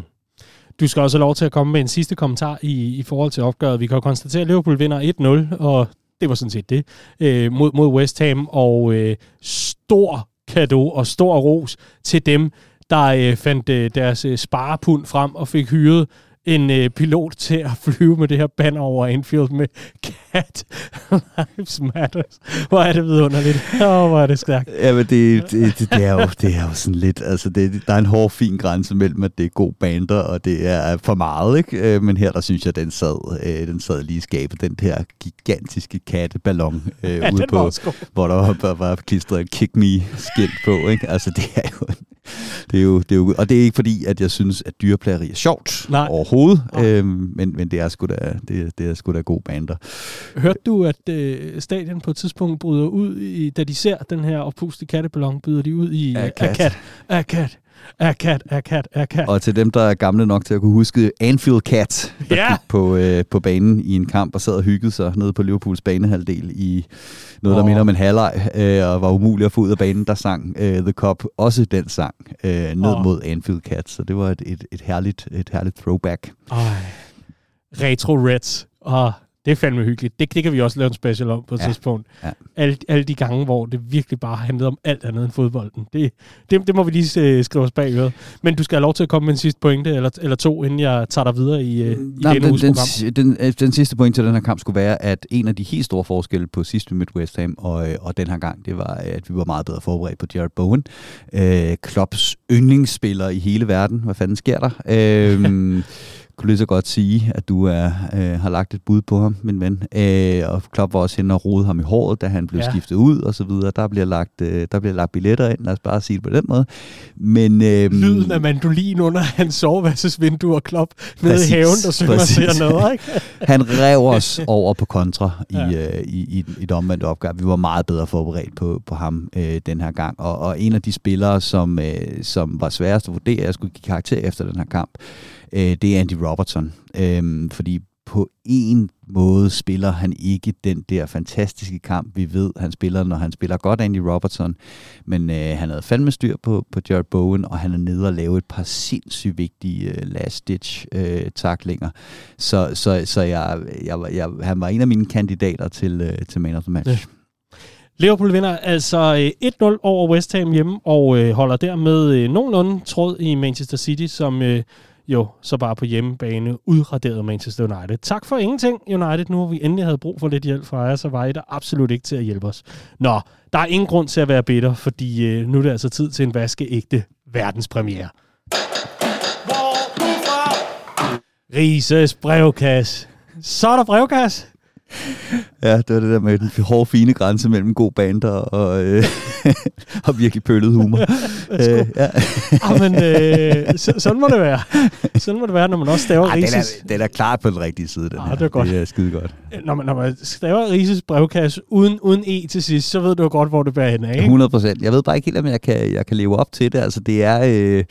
Du skal også have lov til at komme med en sidste kommentar i, i forhold til opgøret. Vi kan jo konstatere, at Liverpool vinder 1-0, og det var sådan set det, øh, mod, mod West Ham, og øh, stor kado og stor ros til dem, der øh, fandt øh, deres øh, sparepund frem og fik hyret en øh, pilot til at flyve med det her banner over Anfield med Cat Lives Matters. Hvor er det vidunderligt. Åh, oh, hvor er det stærkt. Ja, men det, det, det, det, er jo, det er jo sådan lidt, altså det, der er en hård, fin grænse mellem, at det er god bander, og det er for meget, ikke? Øh, men her, der synes jeg, den sad, øh, den sad lige i skabet, den her gigantiske katteballon øh, ja, ude på, hvor der var, var klistret en kick me skilt på, ikke? Altså, det er jo det er jo, det er jo, og det er ikke fordi, at jeg synes, at dyreplageri er sjovt Nej. overhovedet, Nej. Øhm, men, men det er sgu da, det, det er sgu da god bander. Hørte du, at øh, stadion på et tidspunkt bryder ud, i, da de ser den her oppustede katteballon, byder de ud i Akat. Akat. Akat, Akat, Akat. Og til dem, der er gamle nok til at kunne huske Anfield Cat, der ja. på, øh, på banen i en kamp og sad og hyggede sig nede på Liverpools banehalvdel i noget, der oh. minder om en halvleg, øh, og var umuligt at få ud af banen, der sang øh, The Cop også den sang øh, ned oh. mod Anfield Cat. Så det var et, et, et, herligt, et herligt throwback. Oh. Retro Reds. Oh. Det er fandme hyggeligt. Det, det kan vi også lave en special om på et ja. tidspunkt. Ja. Alle, alle de gange, hvor det virkelig bare handlede om alt andet end fodbolden. Det, det, det må vi lige uh, skrive os bag øret. Men du skal have lov til at komme med en sidste pointe, eller, eller to, inden jeg tager dig videre i, uh, i Nej, denne den, den, den, øh, den sidste point til den her kamp skulle være, at en af de helt store forskelle på sidste mødte West Ham og, og den her gang, det var, at vi var meget bedre forberedt på Jared Bowen. Uh, Klopps yndlingsspiller i hele verden. Hvad fanden sker der? Uh, kunne lige så godt sige, at du er, øh, har lagt et bud på ham, min ven. Øh, og Klopp var også henne og rode ham i håret, da han blev ja. skiftet ud og så videre. Der bliver, lagt, øh, der bliver lagt billetter ind, lad os bare sige det på den måde. Men, øh, Lyden af mandolin under hans soveværelsesvindue og Klopp nede i haven, der synger præcis. og ser noget. Ikke? han rev os over på kontra i, ja. øh, i, i, i et omvendt opgør. Vi var meget bedre forberedt på, på ham øh, den her gang. Og, og en af de spillere, som, øh, som var sværest at vurdere, jeg skulle give karakter efter den her kamp, øh, det er Andy Robertson. Øh, fordi på en måde spiller han ikke den der fantastiske kamp, vi ved, han spiller, når han spiller godt Andy Robertson. Men øh, han havde fandme styr på, på Jared Bowen, og han er nede og lave et par sindssygt vigtige øh, last-ditch øh. Så, så, så jeg, jeg, jeg, han var en af mine kandidater til, øh, til man of the match. Ja. Liverpool vinder altså øh, 1-0 over West Ham hjemme, og øh, holder dermed øh, nogenlunde tråd i Manchester City, som... Øh, jo så bare på hjemmebane udraderet Manchester United. Tak for ingenting, United. Nu har vi endelig havde brug for lidt hjælp fra jer, så var I der absolut ikke til at hjælpe os. Nå, der er ingen grund til at være bitter, fordi øh, nu er det altså tid til en vaskeægte verdenspremiere. Rises brevkasse. Så er der brevkasse. Ja, det var det der med den hårde, fine grænse mellem god bander og, øh, og virkelig pøllet humor. Øh, ja. Jamen, øh, så, sådan må det være. Sådan må det være, når man også staver Ej, den, Rises. er, den er klart på den rigtige side, den Ah, her. det er godt. Det er skide godt. Når man, når man staver Rises brevkasse uden, uden E til sidst, så ved du godt, hvor det bærer hen af, ikke? 100 procent. Jeg ved bare ikke helt, om jeg kan, jeg kan leve op til det. Altså, det er... Øh,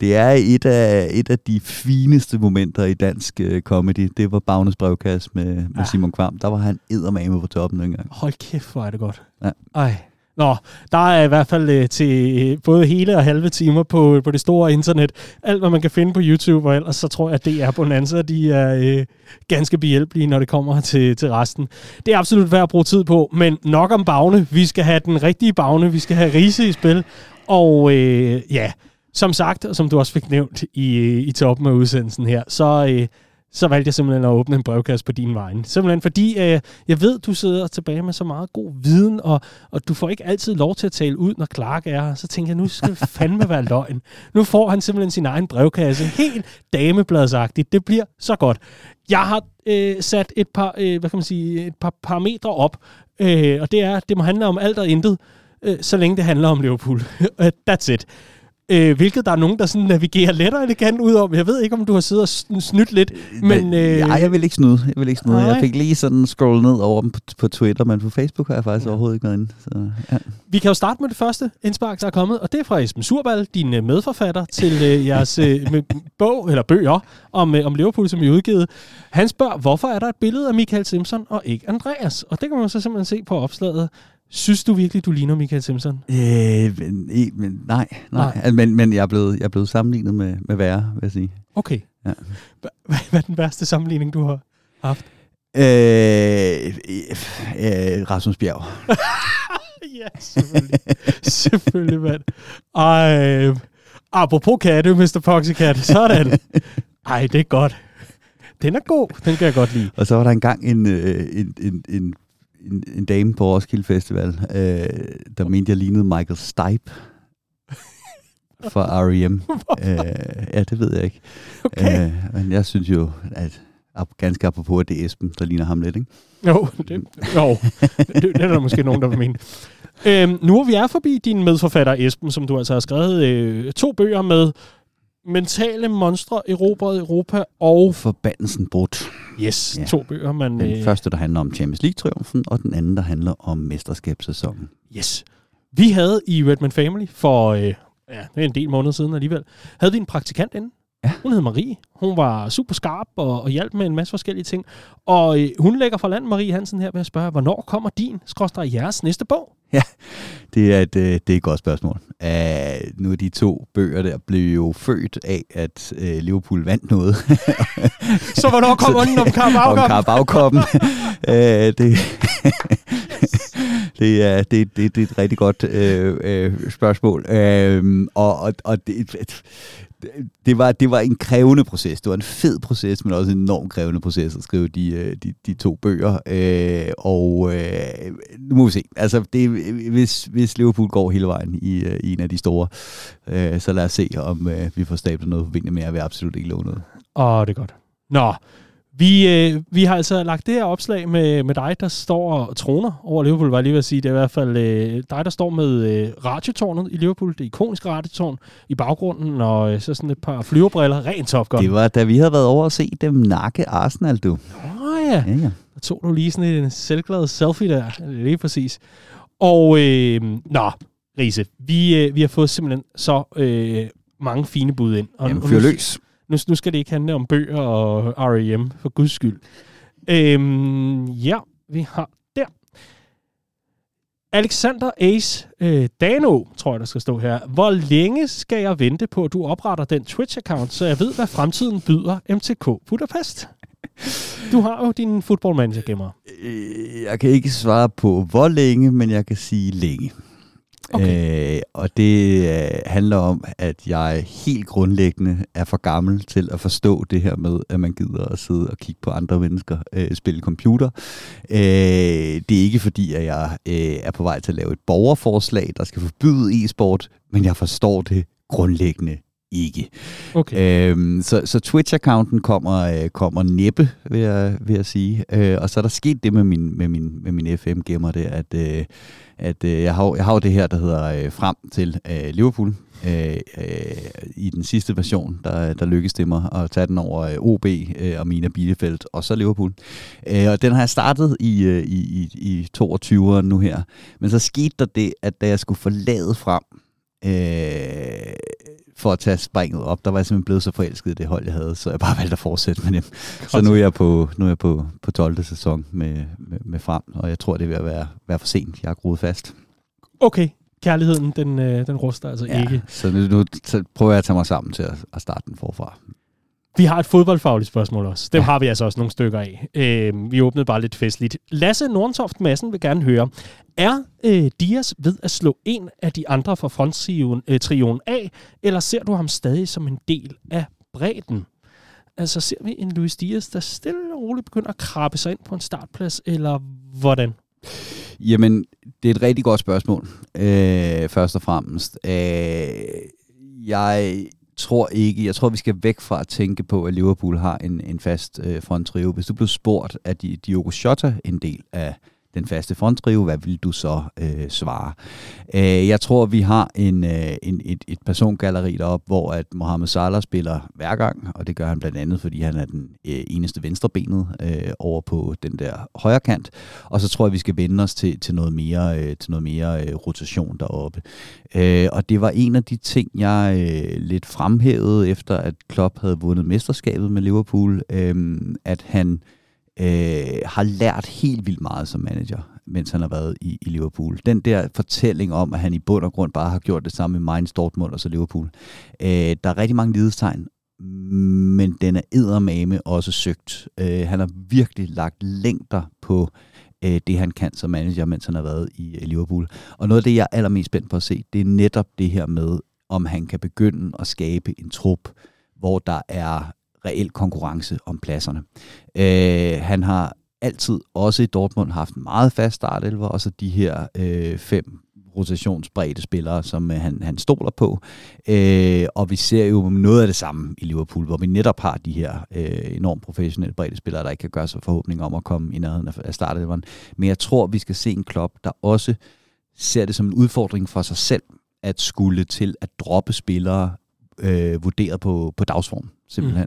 det er et af, et af de fineste momenter i dansk øh, comedy. Det var Bagnes brevkasse med, med Ja. Simon Kvam. Der var han eddermame på toppen dengang. Hold kæft, hvor er det godt. Ja. Ej. Nå, der er i hvert fald øh, til øh, både hele og halve timer på, øh, på det store internet. Alt, hvad man kan finde på YouTube, og ellers så tror jeg, at det er Bonanza, de er øh, ganske behjælpelige, når det kommer til, til resten. Det er absolut værd at bruge tid på, men nok om Bagne. Vi skal have den rigtige Bagne. Vi skal have Riese i spil. Og øh, ja, som sagt, og som du også fik nævnt i, øh, i toppen af udsendelsen her, så... Øh, så valgte jeg simpelthen at åbne en brevkasse på din vegne. Simpelthen fordi, øh, jeg ved, du sidder tilbage med så meget god viden, og, og du får ikke altid lov til at tale ud, når Clark er her. Så tænkte jeg, nu skal det fandme være løgn. Nu får han simpelthen sin egen brevkasse. Helt damebladsagtigt. Det bliver så godt. Jeg har øh, sat et par, øh, hvad kan man sige, et par parametre op, øh, og det er, det må handle om alt og intet, øh, så længe det handler om Liverpool. That's it. Øh, hvilket der er nogen, der sådan navigerer let og elegant ud om. Jeg ved ikke, om du har siddet og sn- snydt lidt, men... Øh, ja, jeg vil ikke snyde. Jeg vil ikke snyde. Nej. Jeg fik lige sådan scroll ned over dem på, på Twitter, men på Facebook har jeg faktisk overhovedet ikke været inde. Så, ja. Vi kan jo starte med det første indspark, der er kommet, og det er fra Esben Surbal, din øh, medforfatter til øh, jeres øh, med- bog, eller bøger, om, øh, om Liverpool, som I udgivet. Han spørger, hvorfor er der et billede af Michael Simpson og ikke Andreas? Og det kan man så simpelthen se på opslaget. Synes du virkelig, du ligner Michael Simpson? Øh, men, men, nej, nej. Nej. Men, men jeg, er blevet, jeg er blevet sammenlignet med, med værre, vil jeg sige. Okay. Ja. Hva- Hvad hvad er den værste sammenligning, du har haft? Øh, øh, Rasmus Bjerg. ja, selvfølgelig. selvfølgelig, mand. Ej, apropos katte, Mr. Poxycat. Sådan. Ej, det er godt. Den er god. Den kan jeg godt lide. Og så var der engang en, øh, en, en, en, en, en dame på Roskilde Festival, øh, der mente, jeg lignede Michael Stipe fra R.E.M. øh, ja, det ved jeg ikke. Okay. Øh, men jeg synes jo, at ganske apropos, at det er Esben, der ligner ham lidt, ikke? Jo, det, jo. Det, det er der måske nogen, der vil mene. Øhm, nu er vi er forbi din medforfatter Esben, som du altså har skrevet øh, to bøger med Mentale Monstre, Erobret Europa og... Forbandelsen brudt. Yes, Ja. to bøger, man... Den Øh, første, der handler om Champions League-triumfen, og den anden, der handler om mesterskabssæsonen. yes. Vi havde i Redman Family for... Øh, ja, det er en del måneder siden alligevel, havde vi en praktikant inde. Ja. Hun hed Marie. Hun var super skarp og, og hjalp med en masse forskellige ting. Og øh, hun lægger fra land, Marie Hansen, her ved at spørge, hvornår kommer din, skråstrej jeres næste bog? Det er et, øh, det er et godt spørgsmål. Uh, nu er de to bøger der blev jo født af, at uh, Liverpool vandt noget. Så hvornår kommer den om om Carabao Carabao-koppen. uh, det, det, er, det, det, det er et rigtig godt øh, øh, spørgsmål. Øh, og og, og det, det, var, det var en krævende proces. Det var en fed proces, men også en enormt krævende proces at skrive de, øh, de, de to bøger. Øh, og øh, nu må vi se. Altså, det, hvis, hvis Liverpool går hele vejen i, øh, i en af de store, øh, så lad os se, om øh, vi får stablet noget på benene med, jeg vil absolut ikke love noget. Åh, det er godt. Nå, vi, øh, vi har altså lagt det her opslag med, med dig, der står og troner over Liverpool, var jeg lige ved at sige. Det er i hvert fald øh, dig, der står med øh, radiotårnet i Liverpool, det ikoniske radiotårn i baggrunden, og øh, så sådan et par flyverbriller, rent Top Gun. Det var, da vi havde været over at se dem nakke Arsenal, du. Åh ja, Ja, ja. der tog du lige sådan en selvglad selfie der, lige præcis. Og, øh, nå, Riese, vi, øh, vi har fået simpelthen så øh, mange fine bud ind. Og, Jamen, og fyr løs. Nu, nu skal det ikke handle om bøger og R.E.M., for guds skyld. Øhm, ja, vi har der. Alexander Ace øh, Dano, tror jeg, der skal stå her. Hvor længe skal jeg vente på, at du opretter den Twitch-account, så jeg ved, hvad fremtiden byder MTK Budapest? Du har jo din football manager gemmer. Øh, øh, jeg kan ikke svare på, hvor længe, men jeg kan sige længe. Okay. Øh, og det øh, handler om, at jeg helt grundlæggende er for gammel til at forstå det her med, at man gider at sidde og kigge på andre mennesker øh, spille computer. Øh, det er ikke fordi, at jeg øh, er på vej til at lave et borgerforslag, der skal forbyde e-sport, men jeg forstår det grundlæggende ikke. Okay. Øhm, så, så Twitch-accounten kommer, øh, kommer næppe, vil jeg, vil jeg sige. Øh, og så er der sket det med min, med min, med min FM-gemmer der, at, øh, at øh, jeg, har, jeg har jo det her, der hedder øh, frem til øh, Liverpool. Øh, øh, I den sidste version, der, der lykkedes det mig at tage den over øh, OB øh, og Mina Bielefeld, og så Liverpool. Øh, og den har jeg startet i, øh, i, i, i 22'eren nu her. Men så skete der det, at da jeg skulle forlade frem, øh, for at tage springet op. Der var jeg simpelthen blevet så forelsket i det hold, jeg havde, så jeg bare valgte at fortsætte med dem. Så nu er jeg på, nu er jeg på, på 12. sæson med, med, med frem, og jeg tror, det at være, være for sent. Jeg har groet fast. Okay, kærligheden, den, øh, den ruster altså ja, ikke. Så nu, nu prøver jeg at tage mig sammen til at, at starte den forfra. Vi har et fodboldfagligt spørgsmål også. Dem ja. har vi altså også nogle stykker af. Øh, vi åbnede bare lidt festligt. Lasse Nordentoft Madsen vil gerne høre, er øh, Dias ved at slå en af de andre fra fronttrioen øh, af, eller ser du ham stadig som en del af bredden? Altså ser vi en Luis Diaz, der stille og roligt begynder at krabbe sig ind på en startplads, eller hvordan? Jamen, det er et rigtig godt spørgsmål, øh, først og fremmest. Øh, jeg tror ikke, jeg tror, vi skal væk fra at tænke på, at Liverpool har en, en fast øh, fronttrio. Hvis du blev spurgt, at Diogo Jota en del af den faste fronttrio, hvad vil du så øh, svare? Øh, jeg tror, vi har en, øh, en, et, et persongalleri deroppe, hvor at Mohamed Salah spiller hver gang, og det gør han blandt andet, fordi han er den øh, eneste venstrebenet øh, over på den der højre kant. Og så tror jeg, vi skal vende os til, til noget mere, øh, til noget mere øh, rotation deroppe. Øh, og det var en af de ting, jeg øh, lidt fremhævede, efter at Klopp havde vundet mesterskabet med Liverpool, øh, at han øh, har lært helt vildt meget som manager, mens han har været i, i Liverpool. Den der fortælling om, at han i bund og grund bare har gjort det samme med Mainz, Dortmund og så Liverpool. Øh, der er rigtig mange lidestegn, men den er eddermame også søgt. Øh, han har virkelig lagt længder på øh, det, han kan som manager, mens han har været i, i Liverpool. Og noget af det, jeg er allermest spændt på at se, det er netop det her med, om han kan begynde at skabe en trup, hvor der er reel konkurrence om pladserne. Øh, han har altid, også i Dortmund, haft en meget fast startelver, og så de her øh, fem rotationsbredde spillere, som øh, han, han stoler på. Øh, og vi ser jo noget af det samme i Liverpool, hvor vi netop har de her øh, enormt professionelle bredde spillere, der ikke kan gøre sig forhåbninger om at komme i nærheden af startelveren. Men jeg tror, vi skal se en klub, der også ser det som en udfordring for sig selv, at skulle til at droppe spillere øh, vurderet på, på dagsform simpelthen.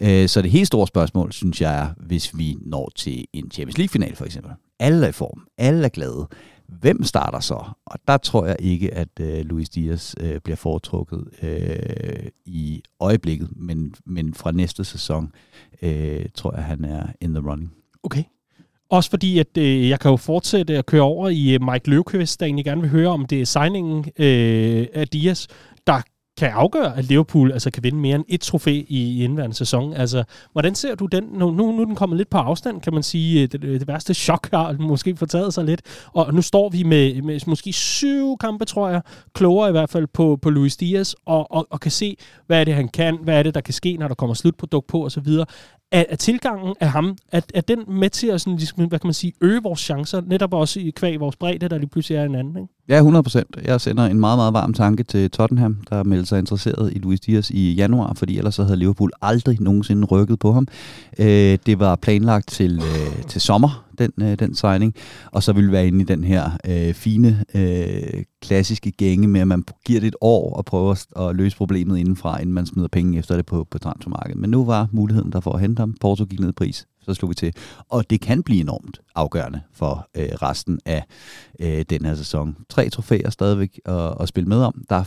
Mm. Øh, så det helt store spørgsmål, synes jeg, er, hvis vi når til en Champions League-final for eksempel. Alle er i form, alle er glade. Hvem starter så? Og der tror jeg ikke, at øh, Luis Dias øh, bliver foretrukket øh, i øjeblikket, men, men fra næste sæson øh, tror jeg, han er in the running. Okay. Også fordi, at øh, jeg kan jo fortsætte at køre over i øh, Mike Løvkvist, der egentlig gerne vil høre, om det er signingen øh, af Dias, der kan afgøre, at Liverpool altså, kan vinde mere end et trofæ i, i indværende sæson. Altså, hvordan ser du den? Nu, nu, nu er den kommet lidt på afstand, kan man sige. Det, det værste chok har måske fortaget sig lidt. Og nu står vi med, med måske syv kampe, tror jeg, klogere i hvert fald på, på Luis Diaz, og, og, og kan se, hvad er det, han kan, hvad er det, der kan ske, når der kommer slutprodukt på osv at, at tilgangen af ham, at, at den med til at sådan, ligesom, hvad kan man sige, øge vores chancer, netop også i kvæg vores bredde, der lige pludselig er en anden, ikke? Ja, 100 procent. Jeg sender en meget, meget varm tanke til Tottenham, der meldte sig interesseret i Luis Diaz i januar, fordi ellers så havde Liverpool aldrig nogensinde rykket på ham. Øh, det var planlagt til, øh, til sommer, den, øh, den signing, og så vil vi være inde i den her øh, fine, øh, klassiske gænge med, at man giver det et år og prøver at løse problemet indenfra, inden man smider penge efter det på, på transfermarkedet. Men nu var muligheden der for at hente ham. Porto gik ned i pris så slog vi til. Og det kan blive enormt afgørende for øh, resten af øh, den her sæson. Tre trofæer stadigvæk at, at spille med om. Der er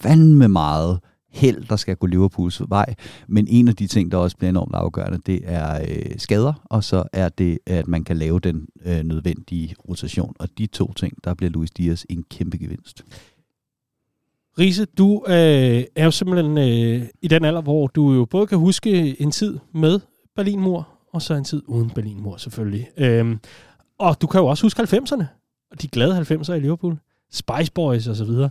fandme meget held, der skal gå Liverpools vej. Men en af de ting, der også bliver enormt afgørende, det er øh, skader, og så er det, at man kan lave den øh, nødvendige rotation. Og de to ting, der bliver Luis Diaz en kæmpe gevinst. Riese, du øh, er jo simpelthen øh, i den alder, hvor du jo både kan huske en tid med Berlinmur, og så en tid uden Berlinmur selvfølgelig. Øhm, og du kan jo også huske 90'erne, og de glade 90'er i Liverpool. Spice Boys og så videre.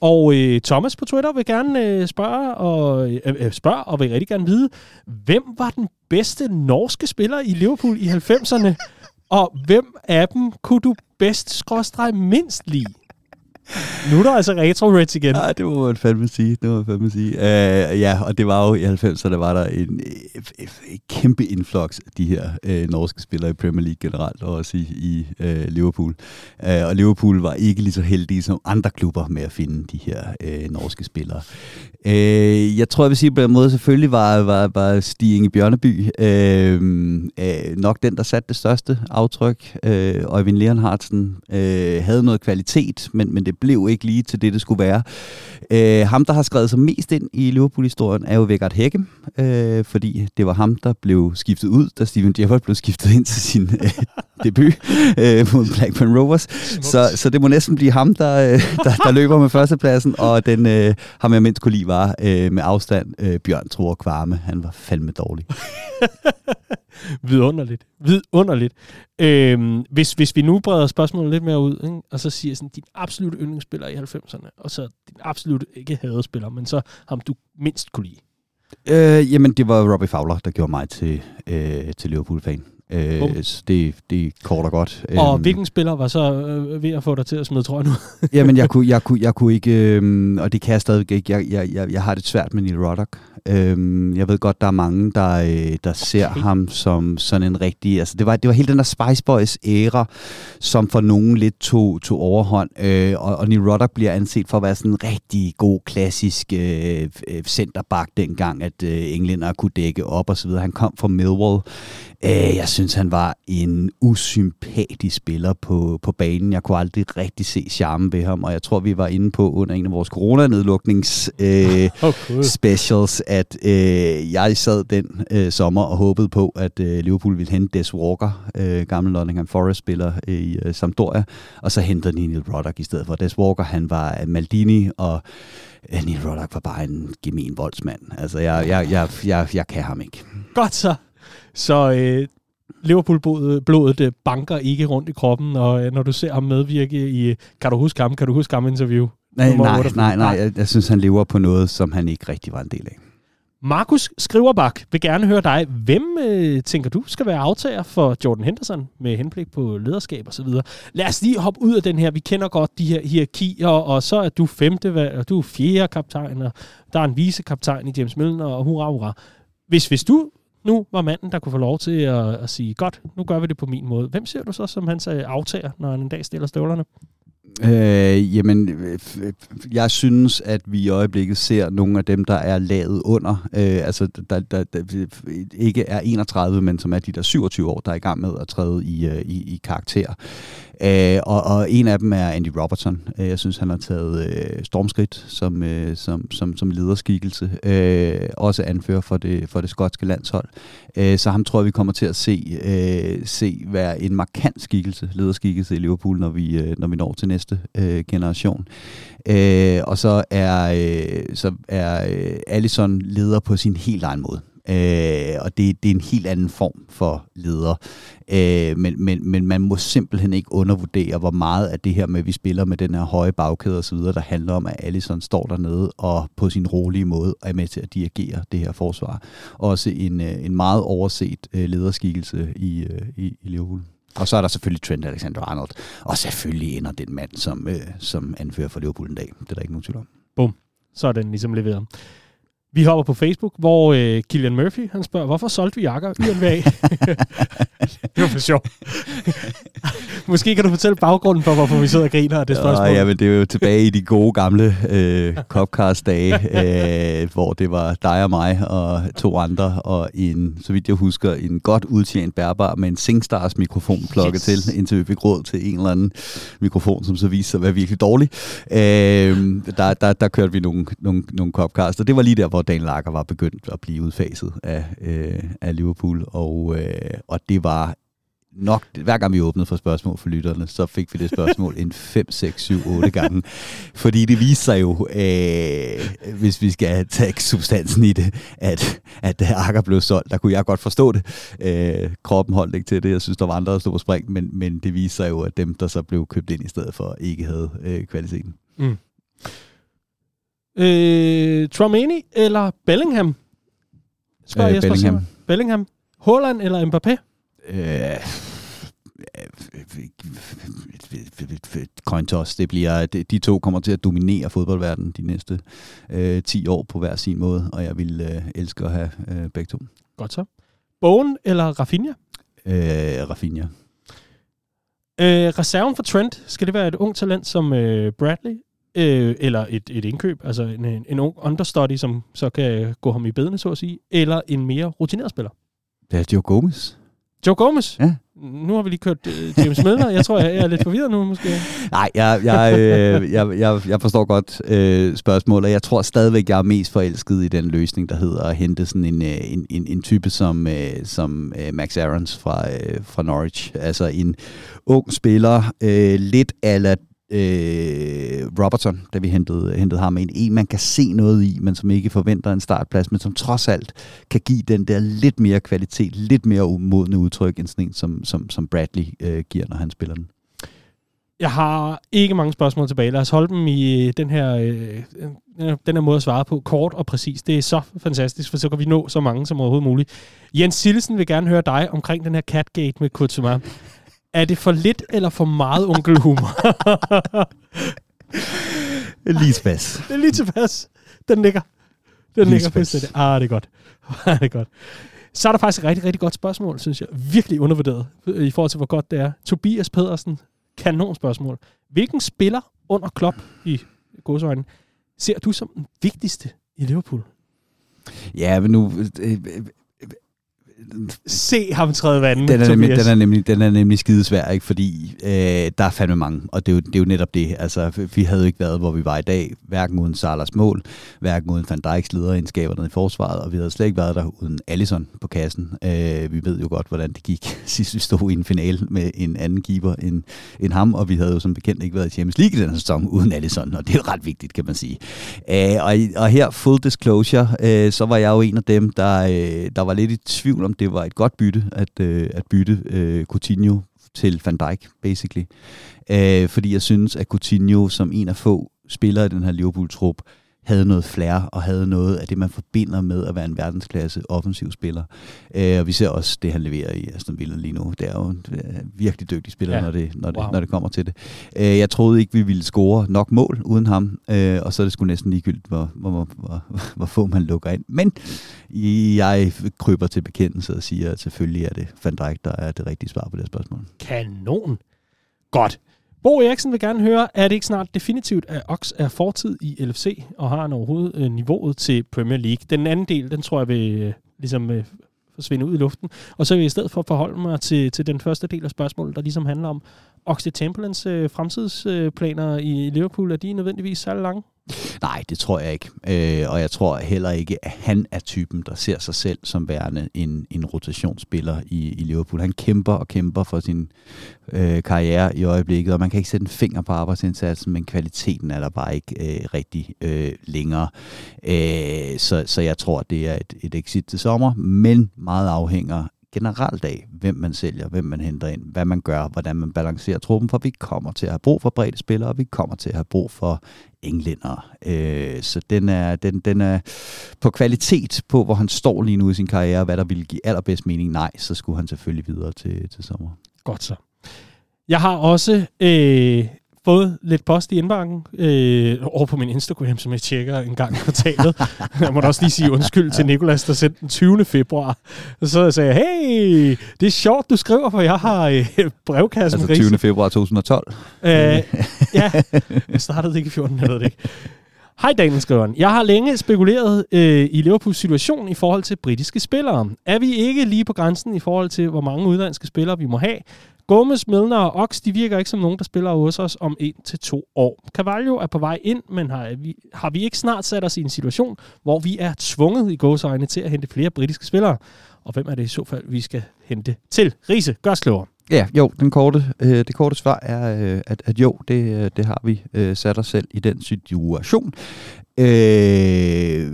Og øh, Thomas på Twitter vil gerne øh, spørge, og, øh, øh spørge, og vil rigtig gerne vide, hvem var den bedste norske spiller i Liverpool i 90'erne? og hvem af dem kunne du bedst skråstrege mindst lide? Nu er der altså retro Reds igen. Ja, det må man fandme sige. Det må man fandme sige. Uh, ja, og det var jo i 90'erne, der var der en, en, en kæmpe influx af de her uh, norske spillere i Premier League generelt, og også i, i uh, Liverpool. Uh, og Liverpool var ikke lige så heldige som andre klubber med at finde de her uh, norske spillere. Uh, jeg tror, jeg vil sige på den måde, selvfølgelig var, var, var Stig Inge Bjørneby uh, uh, nok den, der satte det største aftryk. Uh, Øjvind Leonhardsen uh, havde noget kvalitet, men, men det blev ikke lige til det, det skulle være. Øh, ham, der har skrevet sig mest ind i Liverpool-historien, er jo Vegard Hække, øh, fordi det var ham, der blev skiftet ud, da Steven Gerrard blev skiftet ind til sin øh, debut øh, mod Blackburn Rovers. Så, så det må næsten blive ham, der, øh, der, der løber med førstepladsen, og den øh, ham jeg mindst kunne lide var øh, med afstand øh, Bjørn Tror Kvarme. Han var fandme dårlig. Vidunderligt. Vidunderligt. Øhm, hvis, hvis vi nu breder spørgsmålet lidt mere ud, ikke? og så siger sådan, din absolut yndlingsspiller i 90'erne, og så din absolut ikke hadespiller, men så ham du mindst kunne lide. Øh, jamen, det var Robbie Fowler, der gjorde mig til, øh, til Liverpool-fan. Øh, Bum. det, det er kort og godt. Og Øhm, hvilken spiller var så øh, ved at få dig til at smide trøjen ud? Jamen, jeg kunne, jeg kunne, jeg kunne ikke, øhm, og det kan jeg stadigvæk ikke. Jeg, jeg, jeg, jeg har det svært med Neil Ruddock. Øhm, jeg ved godt, der er mange, der, øh, der ser Okay. ham som sådan en rigtig... Altså, det var, det var hele den der Spice Boys æra, som for nogen lidt tog, tog overhånd. Øh, og, og Neil Ruddock bliver anset for at være sådan en rigtig god, klassisk øh, øh, centerback dengang, at øh, englænder kunne dække op og så videre. Han kom fra Millwall. Øh, jeg synes, han var en usympatisk spiller på, på banen. Jeg kunne aldrig rigtig se charmen ved ham, og jeg tror, vi var inde på under en af vores coronanedluknings øh, cool. specials, at øh, jeg sad den øh, sommer og håbede på, at øh, Liverpool ville hente Des Walker, øh, gamle Nottingham Forest-spiller i øh, Sampdoria, og så hentede de Neil Ruddock i stedet for. Des Walker, han var øh, Maldini, og øh, Neil Ruddock var bare en gemen voldsmand. Altså, jeg, jeg, jeg, jeg, jeg kan ham ikke. Godt så. Så øh, Liverpool-blodet blodet, øh, banker ikke rundt i kroppen, og øh, når du ser ham medvirke i Kan du huske ham? Kan du huske ham interview? Nej, nej, 88. nej, nej. Jeg, jeg synes, han lever på noget, som han ikke rigtig var en del af. Markus Skriverbak vil gerne høre dig. Hvem øh, tænker du skal være aftager for Jordan Henderson med henblik på lederskab osv.? Lad os lige hoppe ud af den her. Vi kender godt de her hierarkier, og så er du femte, valg, og du er fjerde kaptajn, og der er en vicekaptajn i James Milner, og hurra, hurra. Hvis, hvis du nu var manden, der kunne få lov til at, at sige, godt, nu gør vi det på min måde. Hvem ser du så som han sagde, øh, aftager, når han en dag stiller støvlerne? Øh, jamen, jeg synes, at vi i øjeblikket ser nogle af dem, der er lavet under, øh, altså der, der, der ikke er 31, men som er de der 27 år, der er i gang med at træde i, øh, i, i karakter. Øh, og, og en af dem er Andy Robertson. Øh, Jeg synes, han har taget øh, stormskridt som, øh, som, som, som lederskikkelse. Øh, også anfører for det, for det skotske landshold. Øh, så ham tror jeg, vi kommer til at se, øh, se være en markant skikkelse, lederskikkelse i Liverpool, når vi, øh, når vi når til næste øh, generation. Øh, og så er, øh, så er øh, Allison leder på sin helt egen måde. Øh, og det, det er en helt anden form for leder. Øh, men, men, men man må simpelthen ikke undervurdere, hvor meget af det her med, at vi spiller med den her høje bagkæde osv., der handler om, at Allison står dernede og på sin rolige måde er med til at dirigere det her forsvar. Også en, øh, en meget overset øh, lederskikkelse i, øh, i, i Liverpool. Og så er der selvfølgelig Trent Alexander-Arnold. Og selvfølgelig ender den mand, som, øh, som anfører for Liverpool en dag. Det er der ikke nogen tvivl om. Så er den ligesom leveret. Vi hopper på Facebook, hvor øh, Killian Murphy han spørger, hvorfor solgte vi jakker YNVA? det var for sjov. Måske kan du fortælle baggrunden for, hvorfor vi sidder og griner af det spørgsmål. Ja, men det er jo tilbage i de gode gamle øh, Copcast-dage, øh, hvor det var dig og mig og to andre, og en, så vidt jeg husker, en godt udtjent bærbar med en SingStars mikrofon plukket yes. til, indtil vi fik råd til en eller anden mikrofon, som så viste sig at være virkelig dårlig. Øh, der, der, der kørte vi nogle, nogle, nogle Copcast, og det var lige der, hvor Dan Lager var begyndt at blive udfaset af, øh, af Liverpool, og, øh, og det var nok, hver gang vi åbnede for spørgsmål for lytterne, så fik vi det spørgsmål en 5, 6, 7, 8 gange. Fordi det viste sig jo, øh, hvis vi skal tage substansen i det, at, at da Akker blev solgt, der kunne jeg godt forstå det. Øh, kroppen holdt ikke til det. Jeg synes, der var andre, der stod på spring, men, men det viste sig jo, at dem, der så blev købt ind i stedet for, ikke havde øh, kvaliteten. Øh, Tromani eller Bellingham? Spørger Øh, Jesper Bellingham. Simmer. Bellingham. Haaland eller Mbappé? Øh, coin toss. Det bliver, de to kommer til at dominere fodboldverdenen de næste øh, 10 år på hver sin måde, og jeg vil øh, elske at have øh, begge to. Godt så. Bogen eller Rafinha? Øh, Rafinha. Øh, reserven for Trent, skal det være et ung talent som øh, Bradley? Øh, eller et, et indkøb, altså en, en ung understudy, som så kan gå ham i bedene, så at sige, eller en mere rutineret spiller? Det er Joe Gomez. Joe Gomez? Ja. Nu har vi lige kørt uh, James Milner. Jeg tror, jeg, jeg er lidt forvirret nu, måske. Nej, jeg, jeg, øh, jeg, jeg, jeg forstår godt øh, spørgsmålet. Jeg tror stadigvæk, jeg er mest forelsket i den løsning, der hedder at hente sådan en, øh, en, en, en type som, øh, som øh, Max Aarons fra, øh, fra Norwich. Altså en ung spiller, øh, lidt ala øh, Robertson, da vi hentede, hentede ham ind. En, man kan se noget i, men som ikke forventer en startplads, men som trods alt kan give den der lidt mere kvalitet, lidt mere umodne udtryk, end sådan en, som, som, som Bradley øh, giver, når han spiller den. Jeg har ikke mange spørgsmål tilbage. Lad os holde dem i øh, den her, øh, øh, den her måde at svare på, kort og præcis. Det er så fantastisk, for så kan vi nå så mange som overhovedet muligt. Jens Sillesen vil gerne høre dig omkring den her Catgate med Kurtzuma. Er det for lidt eller for meget onkelhumor? lige tilpas. Det er lige tilpas. Den ligger. Den ligger fuldstændig. Ah, det er godt. Ah, det er godt. Så er der faktisk et rigtig, rigtig godt spørgsmål, synes jeg. Virkelig undervurderet i forhold til, hvor godt det er. Tobias Pedersen, kanon spørgsmål. Hvilken spiller under Klopp i godsøjne ser du som den vigtigste i Liverpool? Ja, men nu... Øh, Se ham træde vandet, den er, nemlig, den, er nemlig, den er nemlig skidesvær, ikke? fordi øh, der er fandme mange, og det er, jo, det er jo netop det. Altså, vi havde jo ikke været, hvor vi var i dag, hverken uden Salas mål, hverken uden Van Dijks lederegenskaber i forsvaret, og vi havde slet ikke været der uden Allison på kassen. Øh, vi ved jo godt, hvordan det gik sidst vi stod i en finale med en anden keeper end, end ham, og vi havde jo som bekendt ikke været i Champions League i den sæson uden Allison, og det er jo ret vigtigt, kan man sige. Øh, og, og her, full disclosure, øh, så var jeg jo en af dem, der, øh, der var lidt i tvivl om det var et godt bytte at, øh, at bytte øh, Coutinho til Van Dijk, basically. Øh, fordi jeg synes, at Coutinho som en af få spillere i den her Liverpool-trup, havde noget flair og havde noget af det, man forbinder med at være en verdensklasse offensiv spiller. Øh, og vi ser også det, han leverer i Aston Villa lige nu. Det er jo en øh, virkelig dygtig spiller, ja. når, det, når, det, wow. når det kommer til det. Øh, jeg troede ikke, vi ville score nok mål uden ham, øh, og så er det sgu næsten ligegyldigt, hvor, hvor, hvor, hvor, hvor få man lukker ind. Men jeg kryber til bekendelse og siger, at selvfølgelig er det Van Dijk, der er det rigtige svar på det spørgsmål. Kanon! Godt. Bo Eriksen vil gerne høre, er det ikke snart definitivt, at Ox er fortid i LFC, og har han overhovedet øh, niveauet til Premier League? Den anden del, den tror jeg vil øh, ligesom øh, forsvinde ud i luften. Og så vil jeg i stedet for forholde mig til, til den første del af spørgsmålet, der ligesom handler om Oxley Chamberlains øh, fremtidsplaner i Liverpool. Er de nødvendigvis særlig lange? Nej, det tror jeg ikke. Øh, og jeg tror heller ikke, at han er typen, der ser sig selv som værende en, en rotationsspiller i, i Liverpool. Han kæmper og kæmper for sin øh, karriere i øjeblikket, og man kan ikke sætte en finger på arbejdsindsatsen, men kvaliteten er der bare ikke øh, rigtig øh, længere. Øh, så, så jeg tror, det er et, et exit til sommer, men meget afhænger generelt af, hvem man sælger, hvem man henter ind, hvad man gør, hvordan man balancerer truppen, for vi kommer til at have brug for brede spillere, og vi kommer til at have brug for englænder. Øh, så den er, den, den er på kvalitet på, hvor han står lige nu i sin karriere, hvad der ville give allerbedst mening, nej, så skulle han selvfølgelig videre til, til sommer. Godt så. Jeg har også øh, fået lidt post i indbakken øh, over på min Instagram, som jeg tjekker en gang i kvartalet. jeg må da også lige sige undskyld til Nikolas, der sendte den 20. februar. Og så sagde jeg, hey, det er sjovt, du skriver, for jeg har øh, brevkassen. Altså 20. februar 2012? Øh, ja, jeg startede ikke i 14, jeg ved det ikke. Hej Daniel skriver Jeg har længe spekuleret øh, i Liverpools situation i forhold til britiske spillere. Er vi ikke lige på grænsen i forhold til, hvor mange udlandske spillere vi må have? Gomes, Milner og Ox, de virker ikke som nogen, der spiller hos os om en til to år. Cavallo er på vej ind, men har vi, har vi ikke snart sat os i en situation, hvor vi er tvunget i gåsøjne til at hente flere britiske spillere? Og hvem er det i så fald, vi skal hente til? Riese, gør sløver. Ja, jo, den korte, øh, det korte svar er, øh, at, at jo, det, øh, det har vi øh, sat os selv i den situation. Øh,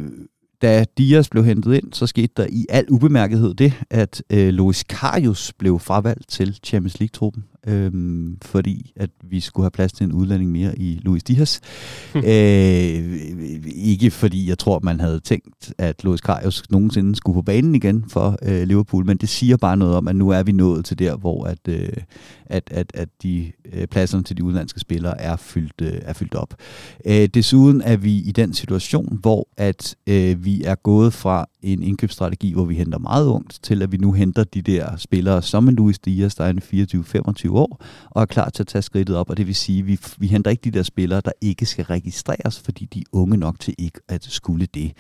da Dias blev hentet ind, så skete der i al ubemærkethed det, at øh, Luis Karius blev fravalgt til Champions League-truppen øhm, fordi at vi skulle have plads til en udlænding mere i Luis Diaz. øh, ikke fordi jeg tror, man havde tænkt, at Luis Karius nogensinde skulle på banen igen for øh, Liverpool, men det siger bare noget om, at nu er vi nået til der, hvor at, øh, at, at, at de øh, pladserne til de udenlandske spillere er fyldt, øh, er fyldt op. Øh, desuden er vi i den situation, hvor at øh, vi er gået fra en indkøbsstrategi, hvor vi henter meget ungt, til at vi nu henter de der spillere som en Luis Dias, der er en 24-25 år, og er klar til at tage skridtet op, og det vil sige, at vi, vi henter ikke de der spillere, der ikke skal registreres, fordi de er unge nok til ikke at skulle det.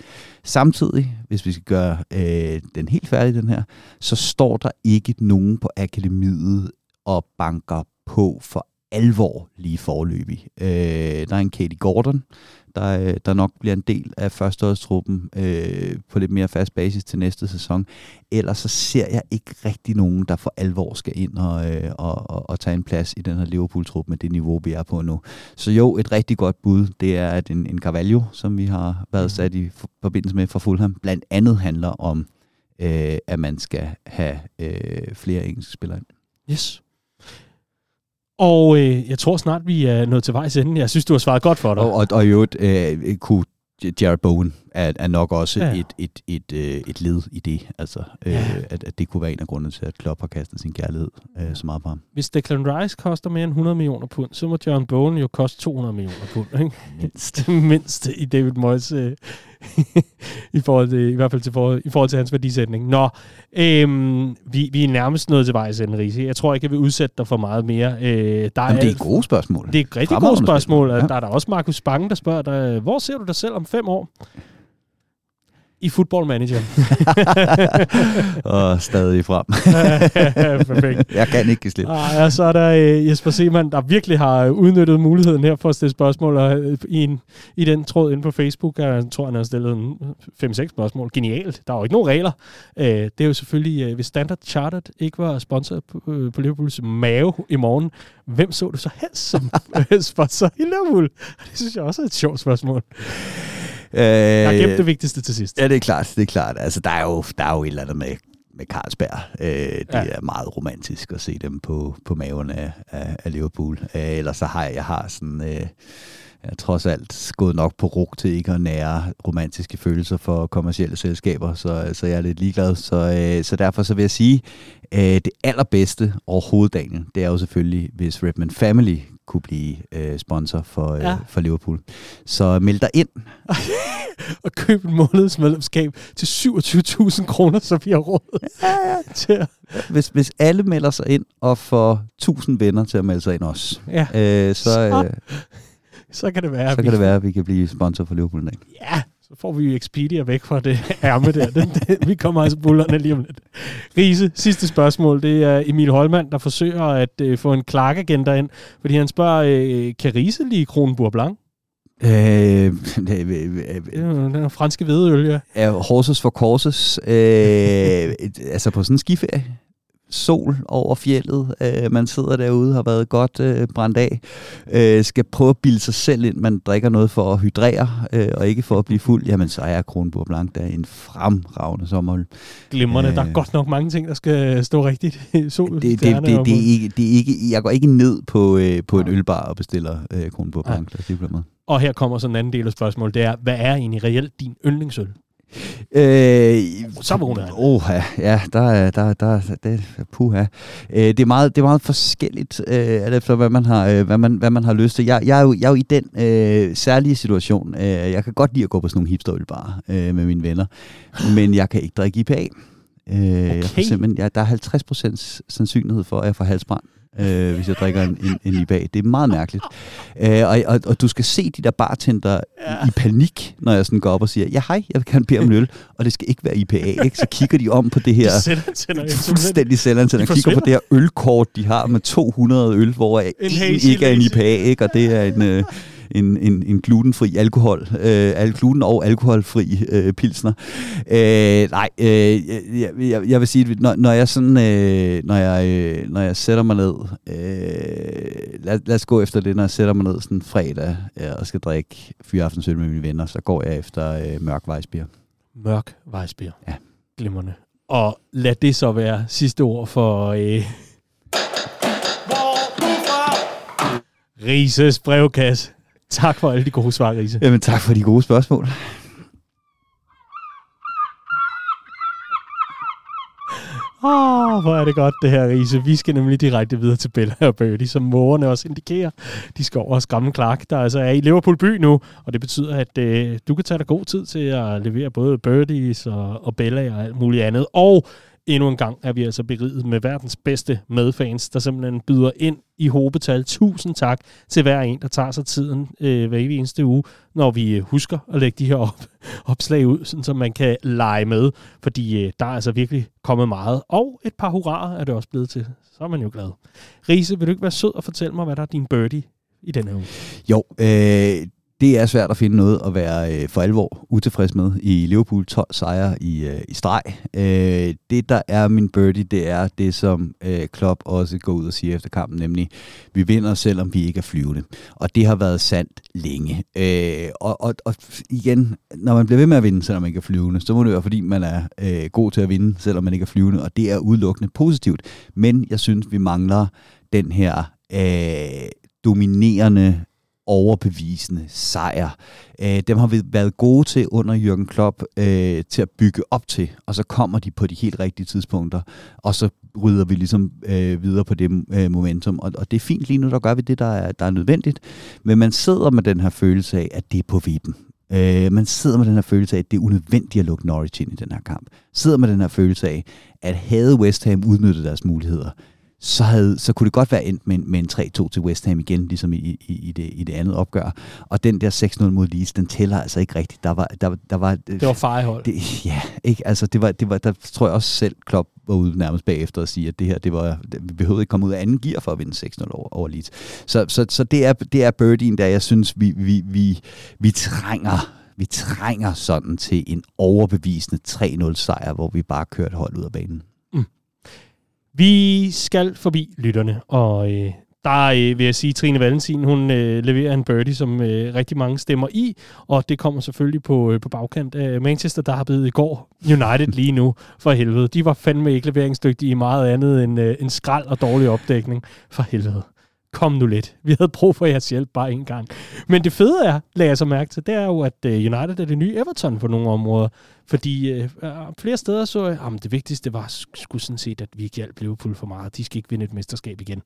Samtidig, hvis vi skal gøre øh, den helt færdig, den her, så står der ikke nogen på akademiet og banker på for alvor lige forløbig. Øh, der er en Katie Gordon, der, øh, der nok bliver en del af førsteårstruppen øh, på lidt mere fast basis til næste sæson. Ellers så ser jeg ikke rigtig nogen, der for alvor skal ind og, øh, og, og, og tage en plads i den her Liverpool-trup med det niveau, vi er på nu. Så jo, et rigtig godt bud, det er, at en, en Carvalho, som vi har været mm. sat i forbindelse med fra Fulham, blandt andet handler om, øh, at man skal have øh, flere engelske spillere ind. Yes. Og øh, jeg tror snart, vi er nået til vejs ende. Jeg synes, du har svaret godt for dig. Og, og, og i øvrigt øh, kunne Jared Bowen er, er nok også ja. et, et, et, et, et led i det. Altså, øh, ja. at, at det kunne være en af grundene til, at Klopp har kastet sin kærlighed øh, så meget på ham. Hvis Declan Rice koster mere end 100 millioner pund, så må John Bowen jo koste 200 millioner pund. Ikke? Mindst. Mindst i David Moyes øh, i, forhold til, i hvert fald til forhold, i forhold til hans værdisætning. Nå, øhm, vi, vi er nærmest nået til vejs ende, Riese. Jeg tror ikke, jeg vil udsætte dig for meget mere. Øh, der Jamen, er, det er gode spørgsmål. Det er et rigtig gode spørgsmål. Ja. Der er der også Markus Bange, der spørger dig, hvor ser du dig selv om fem år? I Football Manager. og stadig frem. Perfekt. Jeg kan ikke slip. Ah, ja, så er der uh, Jesper Semann, der virkelig har udnyttet muligheden her for at stille spørgsmål og, uh, i, en, i den tråd inde på Facebook. Jeg tror, han har stillet 5-6 spørgsmål. Genialt. Der er jo ikke nogen regler. Det er jo selvfølgelig, hvis Standard Chartered ikke var sponsor på, på Liverpools mave i morgen, hvem så du så helst som sponsor i Liverpool? Det synes jeg også er et sjovt spørgsmål. Øh, jeg har gemt det vigtigste til sidst. Ja, det er klart. Det er klart. Altså, der er jo, der er jo et eller andet med, med Carlsberg. Øh, det ja. er meget romantisk at se dem på, på maven af, af, af Liverpool. Øh, ellers så har jeg, jeg har sådan... Øh, jeg trods alt gået nok på rug til ikke at nære romantiske følelser for kommersielle selskaber, så, så jeg er lidt ligeglad. Så, øh, så derfor så vil jeg sige, øh, det allerbedste overhovedet, Daniel, det er jo selvfølgelig, hvis Redman Family kunne blive øh, sponsor for, øh, ja. for Liverpool. Så meld dig ind. og køb en månedsmedlemskab til 27.000 kroner, så vi har råd ja, ja. til hvis, hvis alle melder sig ind og får 1000 venner til at melde sig ind også, ja. øh, så, så, øh, så kan det være, så kan det være, at vi kan blive sponsor for Liverpool en dag. Ja, så får vi Expedia væk fra det ærme der. Den, den, vi kommer altså bullerne lige om lidt. Riese, sidste spørgsmål. Det er Emil Holmand, der forsøger at øh, få en klagagenda ind, fordi han spørger, øh, kan Riese lige Kronenburg Blanc? Øh, øh, den er franske hvedeøl, ja. Ja, horses for courses. Øh, altså på sådan en skiferie sol over fjellet. Øh, man sidder derude, har været godt øh, brændt af. Øh, skal prøve at bilde sig selv ind, man drikker noget for at hydrere, øh, og ikke for at blive fuld. Jamen, så er Kronborg Blanc der en fremragende sommerhul. Glimrende. Øh, der er godt nok mange ting, der skal stå rigtigt i sol. Det, det, det, det, det, er ikke, det er ikke, jeg går ikke ned på, øh, på en ølbar og bestiller øh, Kronborg Blanc. Ja. Og her kommer så en anden del af spørgsmålet. Det er, hvad er egentlig reelt din yndlingsøl? Øh, så vågner han. Oh, ja, ja, der er, der, der, det, puha. Øh, det, er meget, det er meget forskelligt, øh, alt efter hvad man har, øh, hvad man, hvad man har lyst til. Jeg, jeg, er, jo, jeg er jo i den øh, særlige situation. Øh, jeg kan godt lide at gå på sådan nogle hipsterølbarer øh, med mine venner, men jeg kan ikke drikke IPA. Øh, okay. jeg simpelthen, ja, der er 50% sandsynlighed for, at jeg får halsbrand øh, hvis jeg drikker en, en, en IPA. Det er meget mærkeligt. Øh, og, og, og du skal se de der bartender ja. i panik, når jeg sådan går op og siger, ja hej, jeg vil gerne bede om en øl, og det skal ikke være IPA. Ikke? Så kigger de om på det her de fuldstændig selvantænder. De kigger på det her ølkort, de har med 200 øl, hvor en, en ikke er en IPA, ikke? og det er en... Øh, en, en, en glutenfri alkohol, øh, gluten- og alkoholfri øh, pilsner. Øh, nej, øh, jeg, jeg, jeg vil sige, når, når jeg sådan, øh, når jeg, øh, når jeg sætter mig ned, øh, lad, lad os gå efter det, når jeg sætter mig ned sådan fredag øh, og skal drikke fyraftensøl med mine venner, så går jeg efter øh, mørk vejsbier. Mørk vejsbier. Ja. Glimrende. Og lad det så være sidste ord for... Øh Rises brevkasse. Tak for alle de gode svar, Rise. Jamen tak for de gode spørgsmål. Åh, oh, hvor er det godt det her, Riese. Vi skal nemlig direkte videre til Bella og Birdie, som mågerne også indikerer. De skal over og skræmme Clark, der altså er i Liverpool by nu, og det betyder, at øh, du kan tage dig god tid til at levere både Birdies og, og Bella og alt muligt andet. Og endnu en gang er vi altså beriget med verdens bedste medfans, der simpelthen byder ind i hobetal. Tusind tak til hver en, der tager sig tiden øh, hver eneste uge, når vi øh, husker at lægge de her op, opslag ud, sådan, så man kan lege med, fordi øh, der er altså virkelig kommet meget. Og et par hurraer er det også blevet til. Så er man jo glad. Riese, vil du ikke være sød og fortælle mig, hvad der er din birdie i denne uge? Jo, øh, det er svært at finde noget at være øh, for alvor utilfreds med i Liverpool 12 sejre i, øh, i streg. Øh, det, der er min birdie, det er det, som øh, Klopp også går ud og siger efter kampen, nemlig, vi vinder, selvom vi ikke er flyvende. Og det har været sandt længe. Øh, og, og, og igen, når man bliver ved med at vinde, selvom man ikke er flyvende, så må det være, fordi man er øh, god til at vinde, selvom man ikke er flyvende, og det er udelukkende positivt. Men jeg synes, vi mangler den her øh, dominerende overbevisende sejr. Øh, dem har vi været gode til under Jürgen Klopp øh, til at bygge op til, og så kommer de på de helt rigtige tidspunkter, og så rydder vi ligesom øh, videre på det øh, momentum. Og, og det er fint lige nu, der gør vi det, der er, der er nødvendigt. Men man sidder med den her følelse af, at det er på vippen. Øh, man sidder med den her følelse af, at det er unødvendigt at lukke Norwich ind i den her kamp. Sidder med den her følelse af, at havde West Ham udnyttet deres muligheder, så, havde, så kunne det godt være endt med, med en 3-2 til West Ham igen, ligesom i, i, i, det, i det andet opgør. Og den der 6-0 mod Leeds, den tæller altså ikke rigtigt. Der var, der, der var, det var fejhold. Det, ja, ikke? Altså, det var, det var, der tror jeg også selv, Klopp var ude nærmest bagefter og sige, at det her, det var, vi behøvede ikke komme ud af anden gear for at vinde 6-0 over, over Leeds. Så, så, så det, er, det er birdien, der jeg synes, vi, vi, vi, vi trænger vi trænger sådan til en overbevisende 3-0 sejr, hvor vi bare kørte hold ud af banen. Vi skal forbi lytterne, og øh, der øh, vil jeg sige, Trine Valentin, hun øh, leverer en birdie, som øh, rigtig mange stemmer i, og det kommer selvfølgelig på, øh, på bagkant af Manchester, der har blevet i går United lige nu, for helvede. De var fandme ikke leveringsdygtige i meget andet end øh, en skrald og dårlig opdækning. For helvede kom nu lidt. Vi havde brug for jeres hjælp bare en gang. Men det fede er, lagde jeg så mærke til, det er jo, at øh, United er det nye Everton på nogle områder. Fordi øh, flere steder så jeg, at det vigtigste var skulle sådan set, at vi ikke hjalp Liverpool for meget. De skal ikke vinde et mesterskab igen.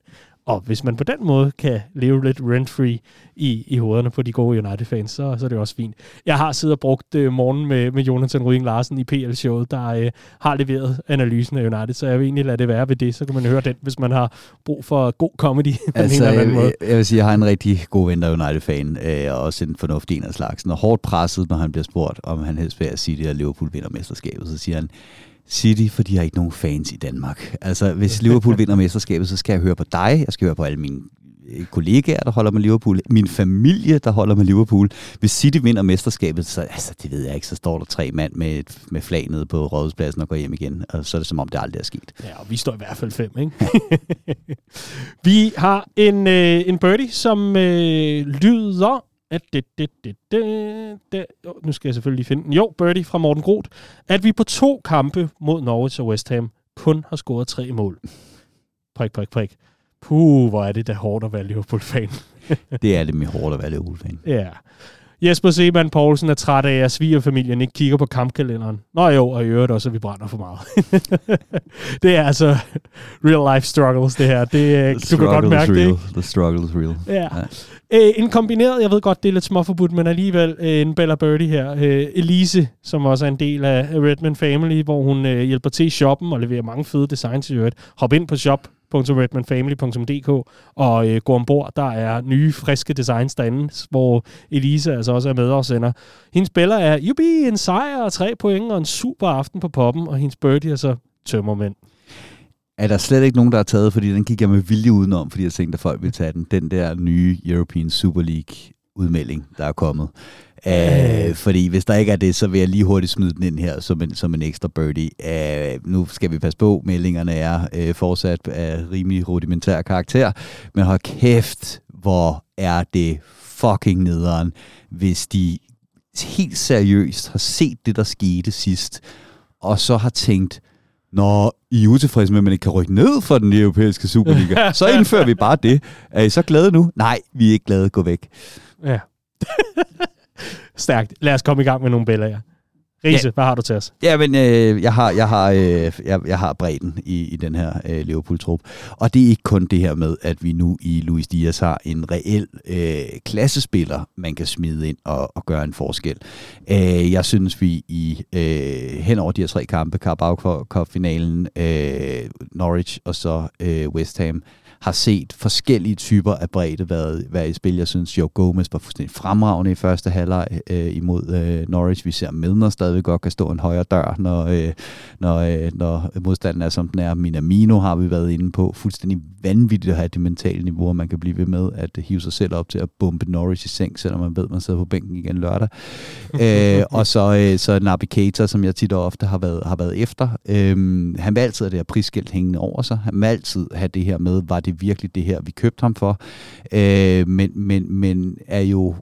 Og hvis man på den måde kan leve lidt rent-free i, i hovederne på de gode United-fans, så, så er det også fint. Jeg har siddet og brugt øh, morgen med, med Jonathan Ryding Larsen i PL-showet, der øh, har leveret analysen af United, så jeg vil egentlig lade det være ved det. Så kan man høre den, hvis man har brug for god comedy på altså, en eller anden måde. Jeg, jeg vil sige, at jeg har en rigtig god ven, der er United-fan, øh, og også en fornuftig en af slagsen, og hårdt presset, når han bliver spurgt, om han helst vil sige det, at Liverpool vinder mesterskabet, så siger han, City, for de har ikke nogen fans i Danmark. Altså, hvis Liverpool vinder mesterskabet, så skal jeg høre på dig, jeg skal høre på alle mine øh, kollegaer, der holder med Liverpool, min familie, der holder med Liverpool. Hvis City vinder mesterskabet, så altså, det ved jeg ikke, så står der tre mand med, med flag nede på rådhuspladsen og går hjem igen, og så er det som om, det aldrig er sket. Ja, og vi står i hvert fald fem, ikke? vi har en, øh, en birdie, som øh, lyder at det, det, det, det, det, nu skal jeg selvfølgelig finde den. Jo, birdie fra Morten Groth. At vi på to kampe mod Norwich og West Ham kun har scoret tre mål. Prik, prik, prik. Puh, hvor er det da hårdt at være Liverpool-fan. det er det med hårdt at være Liverpool-fan. Ja. Jesper Seman Poulsen er træt af, at svigerfamilien ikke kigger på kampkalenderen. Nå jo, og i øvrigt også, at vi brænder for meget. det er altså real life struggles, det her. Det, The du kan godt mærke real. det, ikke? The struggle is real. Ja. ja. Øh, en kombineret, jeg ved godt, det er lidt småforbudt, men alligevel øh, en Bella Birdie her. Øh, Elise, som også er en del af Redman Family, hvor hun øh, hjælper til i shoppen og leverer mange fede designs i øvrigt. Hop ind på shop www.redmanfamily.dk og øh, gå ombord. Der er nye, friske designs derinde, hvor Elise altså også er med og sender. Hendes spiller er, Jubi, en sejr og tre point og en super aften på poppen, og hendes birdie er så tømmermænd. Er der slet ikke nogen, der har taget, fordi den gik jeg med vilje udenom, fordi jeg tænkte, at folk ville tage den. Den der nye European Super League udmelding, der er kommet. Øh, fordi hvis der ikke er det, så vil jeg lige hurtigt smide den ind her som en, som en ekstra birdie. Øh, nu skal vi passe på, meldingerne er øh, fortsat af rimelig rudimentær karakter, men hold kæft, hvor er det fucking nederen, hvis de helt seriøst har set det, der skete sidst, og så har tænkt, Nå, I er utilfredse med, at man ikke kan rykke ned fra den europæiske Superliga. så indfører vi bare det. Er I så glade nu? Nej, vi er ikke glade. Gå væk. Ja. Stærkt. Lad os komme i gang med nogle billeder. Riese, ja. hvad har du til os? Ja, men øh, jeg, har, jeg, har, øh, jeg, jeg har bredden i, i den her øh, Liverpool-trup. Og det er ikke kun det her med, at vi nu i Luis Diaz har en reel øh, klassespiller, man kan smide ind og, og gøre en forskel. Øh, jeg synes, vi i øh, hen over de her tre kampe, Carabao Cup-finalen, øh, Norwich og så øh, West Ham, har set forskellige typer af bredde være, være i spil. Jeg synes, Joe Gomez var fuldstændig fremragende i første halvleg øh, imod øh, Norwich. Vi ser Milner stadigvæk godt kan stå en højere dør, når, øh, når, øh, når modstanden er, som den er. Minamino har vi været inde på. Fuldstændig vanvittigt at have det mentale niveau, man kan blive ved med at hive sig selv op til at bombe Norwich i seng, selvom man ved, at man sidder på bænken igen lørdag. øh, og så, øh, så Naby Keita, som jeg tit og ofte har været, har været efter. Øh, han vil altid have det her prisskilt hængende over sig. Han vil altid have det her med, var det virkelig det her, vi købte ham for. Øh, men, men, men er jo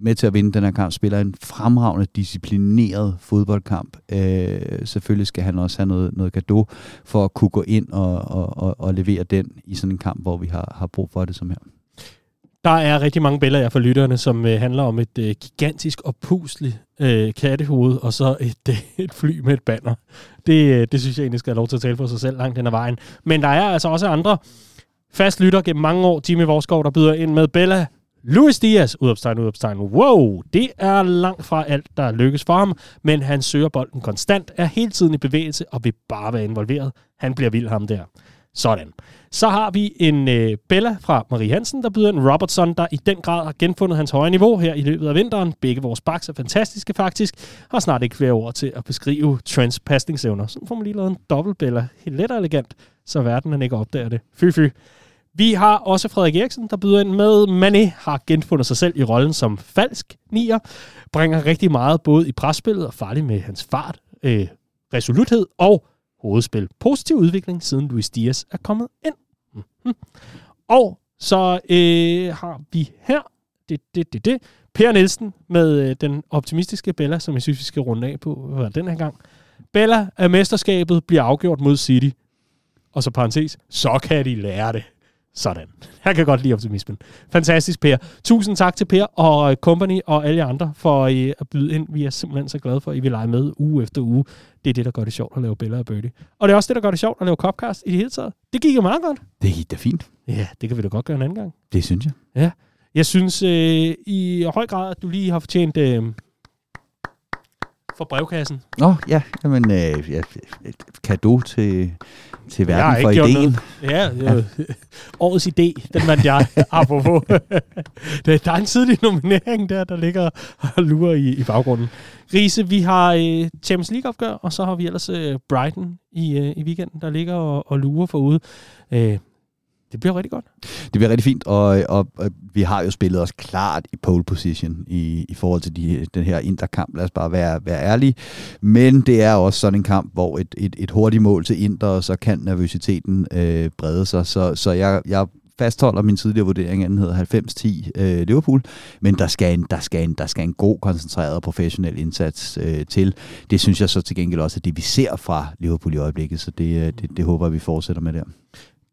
med til at vinde den her kamp, spiller en fremragende, disciplineret fodboldkamp. Øh, selvfølgelig skal han også have noget, noget gave for at kunne gå ind og, og, og, og levere den i sådan en kamp, hvor vi har, har brug for det som her. Der er rigtig mange billeder for lytterne, som øh, handler om et øh, gigantisk og pusligt øh, kattehoved, og så et, øh, et fly med et banner. Det, øh, det synes jeg egentlig skal have lov til at tale for sig selv langt den ad vejen. Men der er altså også andre fast lytter gennem mange år, Jimmy Vorskov, der byder ind med Bella Luis Diaz, udopstegn, udopstegn. Wow, det er langt fra alt, der lykkes for ham, men han søger bolden konstant, er hele tiden i bevægelse og vil bare være involveret. Han bliver vild ham der. Sådan. Så har vi en øh, Bella fra Marie Hansen, der byder en Robertson, der i den grad har genfundet hans høje niveau her i løbet af vinteren. Begge vores baks er fantastiske faktisk, har snart ikke flere ord til at beskrive Trents pasningsevner. Så får man lige lavet en dobbelt Bella, helt let og elegant, så verden ikke opdager det. Fy fy. Vi har også Frederik Eriksen, der byder ind med. Mané har genfundet sig selv i rollen som falsk nier. Bringer rigtig meget både i presspillet og farlig med hans fart, øh, resoluthed og hovedspil. Positiv udvikling, siden Luis Diaz er kommet ind. Mm-hmm. Og så øh, har vi her det, det, det, det. Per Nielsen med øh, den optimistiske Bella, som jeg synes, vi skal runde af på øh, den her gang. Bella af mesterskabet bliver afgjort mod City. Og så parentes, så kan de lære det. Sådan. Jeg kan godt lide optimismen. Fantastisk, Per. Tusind tak til Per og Company og alle andre for øh, at byde ind. Vi er simpelthen så glade for, at I vil lege med uge efter uge. Det er det, der gør det sjovt at lave billeder af Birdie. Og det er også det, der gør det sjovt at lave Copcast i det hele taget. Det gik jo meget godt. Det gik da fint. Ja, det kan vi da godt gøre en anden gang. Det synes jeg. Ja. Jeg synes øh, i høj grad, at du lige har fortjent øh, for brevkassen. Nå, ja. Jamen, øh, ja, kado til til verden for ideen. Ja, ja. årets idé, den vandt jeg, apropos. der er en tidlig nominering der, der ligger og lurer i, i baggrunden. Riese, vi har uh, Champions League-opgør, og så har vi ellers uh, Brighton i, uh, i weekenden, der ligger og, og lurer forude. Uh, det bliver rigtig godt. Det bliver rigtig fint, og, og, og vi har jo spillet os klart i pole position i, i forhold til de, den her interkamp. Lad os bare være, være ærlige. Men det er også sådan en kamp, hvor et, et, et hurtigt mål til Inter, og så kan nervøsiteten øh, brede sig. Så, så jeg, jeg fastholder min tidligere vurdering, at den hedder 90-10 øh, Liverpool, men der skal, en, der, skal en, der skal en god, koncentreret og professionel indsats øh, til. Det synes jeg så til gengæld også, at det vi ser fra Liverpool i øjeblikket, så det, øh, det, det håber jeg, vi fortsætter med der.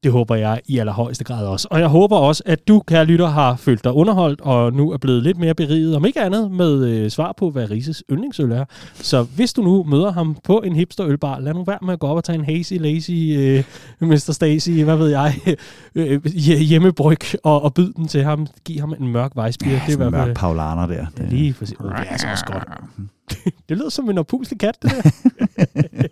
Det håber jeg i allerhøjeste grad også. Og jeg håber også, at du, kære lytter, har følt dig underholdt, og nu er blevet lidt mere beriget, om ikke andet, med øh, svar på, hvad Rises yndlingsøl er. Så hvis du nu møder ham på en hipster ølbar, lad nu være med at gå op og tage en hazy, lazy, øh, Mr. Stacy, hvad ved jeg, øh, hjemmebryg, og, og byde den til ham. Giv ham en mørk vejsbier. Ja, det er en mørk paulaner der. Det. Lige præcis. Oh, det er altså også godt. det lyder som en opuslig kat, det der.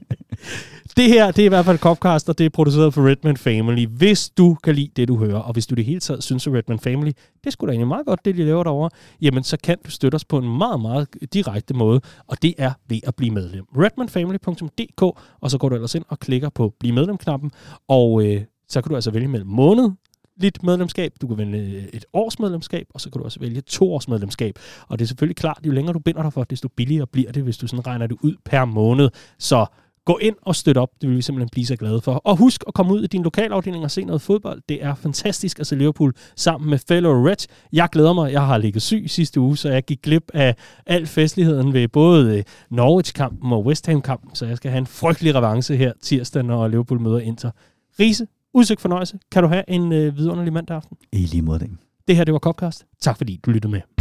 Det her, det er i hvert fald Copcast, og det er produceret for Redman Family. Hvis du kan lide det, du hører, og hvis du det hele taget synes, at Redman Family, det skulle da egentlig meget godt, det de laver derovre, jamen så kan du støtte os på en meget, meget direkte måde, og det er ved at blive medlem. redmanfamily.dk, og så går du ellers ind og klikker på Bliv medlem-knappen, og øh, så kan du altså vælge mellem måned, lidt medlemskab, du kan vælge øh, et års medlemskab, og så kan du også vælge to års medlemskab. Og det er selvfølgelig klart, jo længere du binder dig for, desto billigere bliver det, hvis du sådan regner det ud per måned. Så Gå ind og støt op, det vil vi simpelthen blive så glade for. Og husk at komme ud i din lokalafdeling og se noget fodbold. Det er fantastisk at se Liverpool sammen med fellow Reds. Jeg glæder mig, jeg har ligget syg sidste uge, så jeg gik glip af al festligheden ved både øh, Norwich-kampen og West Ham-kampen, så jeg skal have en frygtelig revanche her tirsdag, når Liverpool møder Inter. Riese, udsøgt fornøjelse. Kan du have en øh, vidunderlig mandag aften? I lige måde, Det her, det var Copcast. Tak fordi du lyttede med.